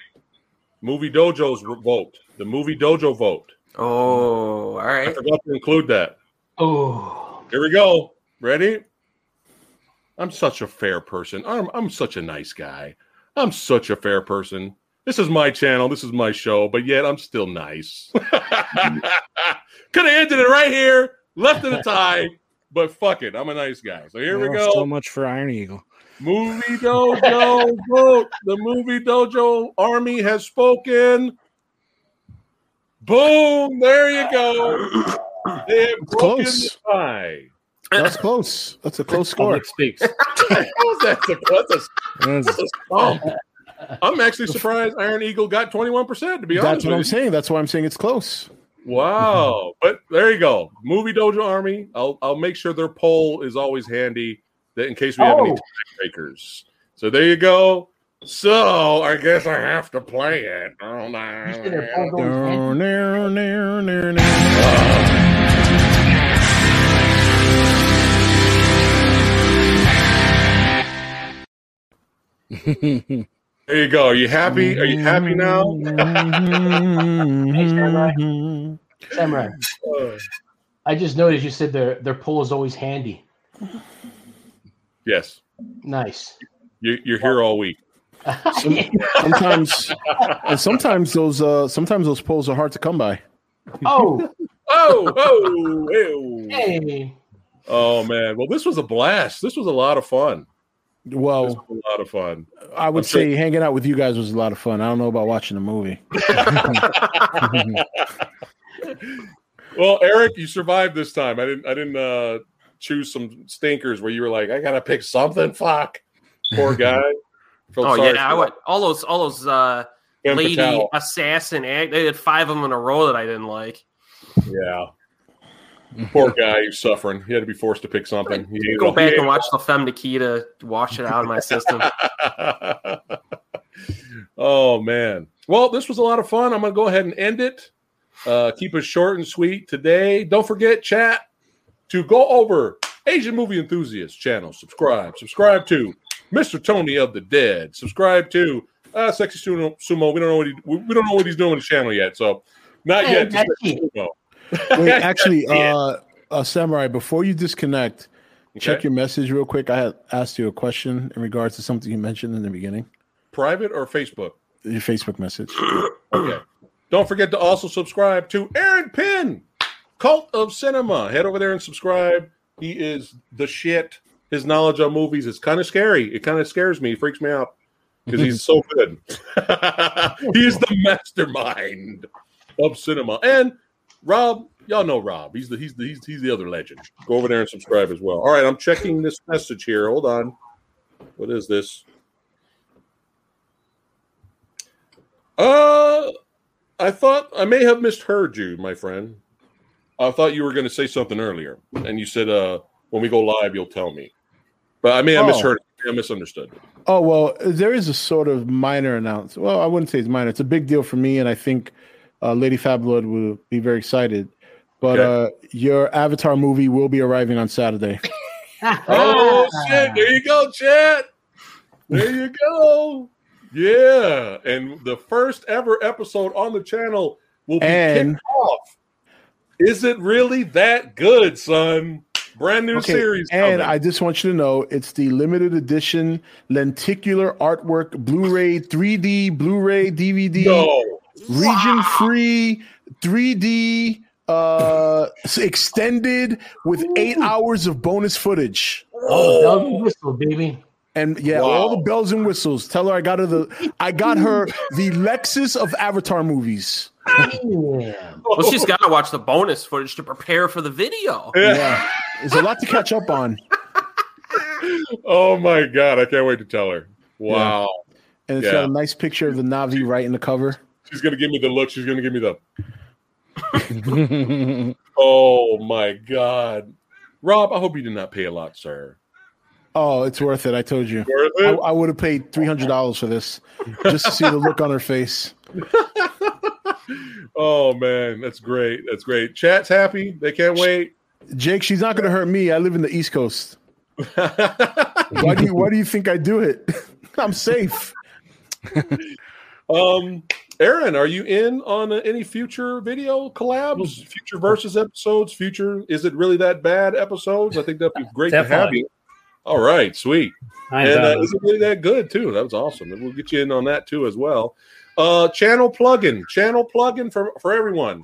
Movie Dojo's vote. The Movie Dojo vote. Oh, all I forgot to include that. Oh, Here we go. Ready? I'm such a fair person. I'm, I'm such a nice guy. I'm such a fair person. This is my channel. This is my show, but yet I'm still nice. [laughs] Could have ended it right here, left it a tie, but fuck it. I'm a nice guy. So here we go. So much for Iron Eagle. Movie Dojo vote. The Movie Dojo Army has spoken. Boom! There you go. They have broken close. the tie. That's close. That's a close [laughs] oh, score. Public speaks. [laughs] that's a, that's a, That's- that's a stomp. I'm actually surprised Iron Eagle got 21%, to be honest. That's what I'm you. saying. That's why I'm saying it's close. Wow. Mm-hmm. But there you go. Movie Dojo Army. I'll I'll make sure their poll is always handy that in case we have any Oh. tiebreakers. So there you go. So I guess I have to play it. Oh, you said they're both no. going [laughs] There you go. Are you happy? Are you happy now? [laughs] Samurai. Uh, I just noticed you said their their pull is always handy. yes. Nice. You, you're here all week. [laughs] sometimes, and sometimes those uh, sometimes those polls are hard to come by. oh, Oh, oh, ew. hey. oh man. Well, this was a blast. This was a lot of fun. This Well, was a lot of fun. I would I'm sure- say hanging out with you guys was a lot of fun. I don't know about watching the movie. [laughs] [laughs] Well, Erik, you survived this time. I didn't. I didn't uh, choose some stinkers where you were like, I gotta pick something. Fuck, poor [laughs] guy. Oh yeah, I for would all those all those uh lady Patel. assassin act. They had five of them in a row that I didn't like. Yeah, [laughs] poor guy. He's suffering. He had to be forced to pick something. He Go back and watch the Femme Nikita to wash it out of my system. [laughs] oh man. Well, this was a lot of fun. I'm gonna go ahead and end it. Uh, keep it short and sweet today. Don't forget, chat, to go over Asian Movie Enthusiast channel. Subscribe. Subscribe to Mr. Tony of the Dead. Subscribe to uh, Sexy Sumo. Sumo. We don't know what he, we we don't know what he's doing with the channel yet. So not Hey, yet. Just Becky. Sexy Sumo. Wait, [laughs] actually, Yeah. uh, uh, Samurai, before you disconnect, check your message real quick. I had asked you a question in regards to something you mentioned in the beginning. private or Facebook. Your Facebook message. [clears throat] Okay. Don't forget to also subscribe to Aaron Pynn, Cult of Cinema. Head over there and subscribe. He is the shit. His knowledge on movies is kind of scary. It kind of scares me, freaks me out because he's so [laughs] good. [laughs] he is the mastermind of cinema. And Rob, y'all know Rob. He's the he's the he's, he's the other legend. Go over there and subscribe as well. All right, I'm checking this message here. Hold on. What is this? Uh I thought I may have misheard you, my friend. I thought you were going to say something earlier, and you said, "Uh, when we go live, you'll tell me." But I may have Oh. misheard. I misunderstood. Oh well, there is a sort of minor announcement. Well, I wouldn't say it's minor. It's a big deal for me, and I think uh, Lady Fablord will be very excited. But Okay. uh, your Avatar movie will be arriving on Saturday. [laughs] Oh shit! There you go, chat. There you go. Yeah, and the first ever episode on the channel will be And- kicked off. Is it really that good, son? Brand new Okay, series. and coming. I just want you to know it's the limited edition lenticular artwork Blu-ray, 3D, Blu-ray, DVD, no. Region free, 3D uh, extended with eight hours of bonus footage. Oh, bells and whistles, baby. And yeah, Wow. all the bells and whistles. Tell her I got her the I got her the Lexus of Avatar movies. Yeah. Well, she's got to watch the bonus footage to prepare for the video. Yeah. There's a lot to catch up on. [laughs] Oh my god, I can't wait to tell her. Wow. And it's Yeah. got a nice picture of the Na'vi right in the cover. She's gonna give me the look. She's gonna give me the [laughs] Oh my god. Rob, I hope you did not pay a lot, sir. Oh, it's worth it. I told you. Worth I. I would have paid three hundred dollars for this just to see the look on her face. [laughs] Oh man, that's great. That's great. Chat's happy. They can't wait. Jake, she's not going to hurt me. I live in the East Coast. [laughs] Why do you Why do you think I do it? I'm safe. um, Aaron, are you in on uh, any future video collabs, future versus episodes, future? Is it really that bad episodes? I think that'd be [laughs] great to have you. All right, sweet. I and uh, is it really that good too? That was awesome. And we'll get you in on that too as well. Uh, channel plugin, channel plugin for for everyone.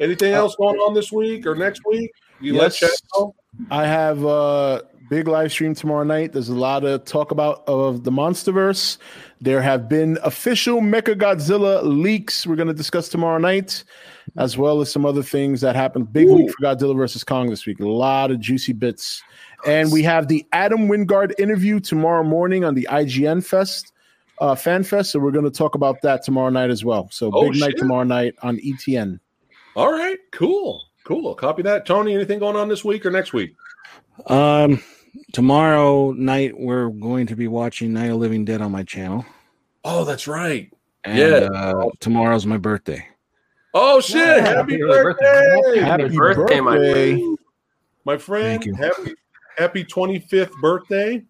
Anything else going on this week or next week? You let Yes. chat know. I have a big live stream tomorrow night. There's a lot of talk about of the MonsterVerse. There have been official Mecha Godzilla leaks. We're going to discuss tomorrow night, as well as some other things that happened. Big week for Godzilla versus Kong this week. A lot of juicy bits. And we have the Adam Wingard interview tomorrow morning on the IGN Fest, uh, Fan Fest. So we're going to talk about that tomorrow night as well. So Oh, big night tomorrow night on ETN. All right, cool, cool. Copy that, Tony. Anything going on this week or next week? um, tomorrow night we're going to be watching Night of Living Dead on my channel. Oh, that's right. And, Yeah. uh, tomorrow's my birthday. Oh shit! Yeah, happy happy early birthday, Happy Happy birthday, my birthday. my friend. Thank you. Happy happy twenty fifth birthday.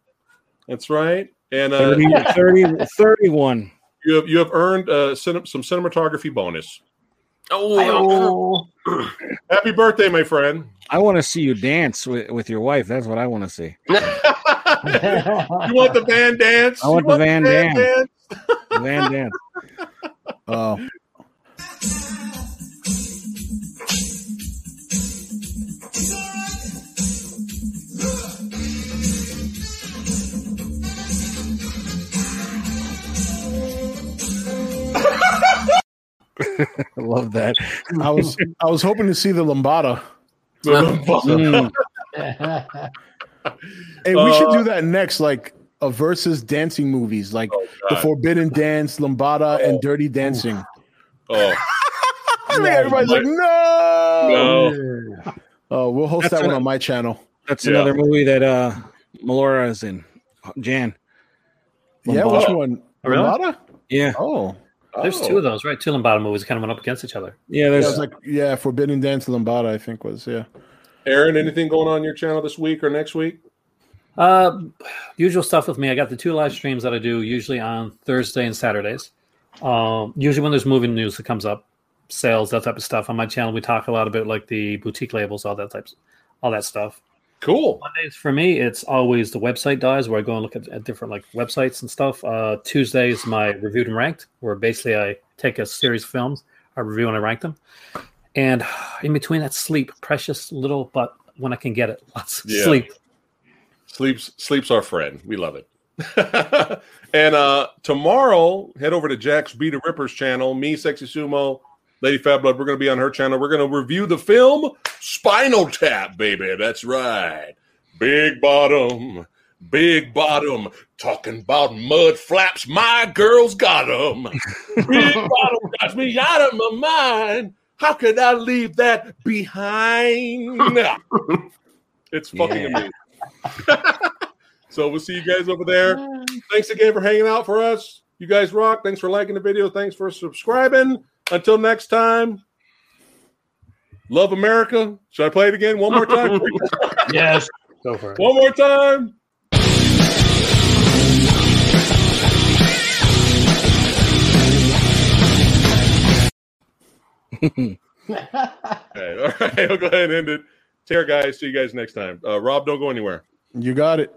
That's right. And uh, 30, 30 31. you have you have earned uh, some cinematography bonus. Oh, Oh, [clears throat] Happy birthday, my friend. I want to see you dance with, with your wife. That's what I want to see. [laughs] [laughs] you want the Van Dance? I want You the Van Dance. Dance? Van dance. Oh, [laughs] [laughs] love that. I was I was hoping to see the Lambada. Mm. [laughs] Hey, we should Uh, do that next, like a versus dancing movies, like Oh, the Forbidden Dance, Lambada, Oh. and Dirty Dancing. Oh, [laughs] I mean, everybody's like, no. no. Oh, we'll host That's that one an- on my channel. That's Yeah. another movie that uh Melora is in. Jan. Yeah, which one? Oh, really? Lambada? Yeah. Oh, There's Oh. two of those, right? Two and bottom movies kind of went up against each other. Yeah, yeah, there's it was like yeah, Forbidden Dance, Lambada. I think was yeah. Aaron, anything going on your channel this week or next week? Uh, usual stuff with me. I got the two live streams that I do usually on Thursday and Saturdays. Um, usually when there's movie news that comes up, sales, that type of stuff. On my channel, we talk a lot about like the boutique labels, all that types, all that stuff. Cool. Mondays for me, it's always the website dies where I go and look at, at different like websites and stuff. Uh, Tuesdays, my reviewed and ranked, where basically I take a series of films, I review and I rank them. And [sighs] in between that, sleep, precious little, but when I can get it, [laughs] lots of Yeah. sleep. Sleeps sleeps our friend. We love it. [laughs] and uh tomorrow, head over to Jack's Beat the Rippers channel. Me, Sexy Sumo, Lady Fat Blood. We're gonna be on her channel. We're gonna review the film Spinal Tap, baby. That's right. Big bottom, big bottom. Talking about mud flaps. My girl's got them. [laughs] Big bottom got me out of my mind. How could I leave that behind? It's fucking Yeah. amazing. [laughs] so we'll see you guys over there. Thanks again for hanging out for us. You guys rock. Thanks for liking the video. Thanks for subscribing. Until next time, love America. Should I play it again one more time? [laughs] yes. Go for it. one more time. [laughs] Okay, all right. I'll go ahead and end it. Take care, guys. See you guys next time. Uh, Rob, don't go anywhere. You got it.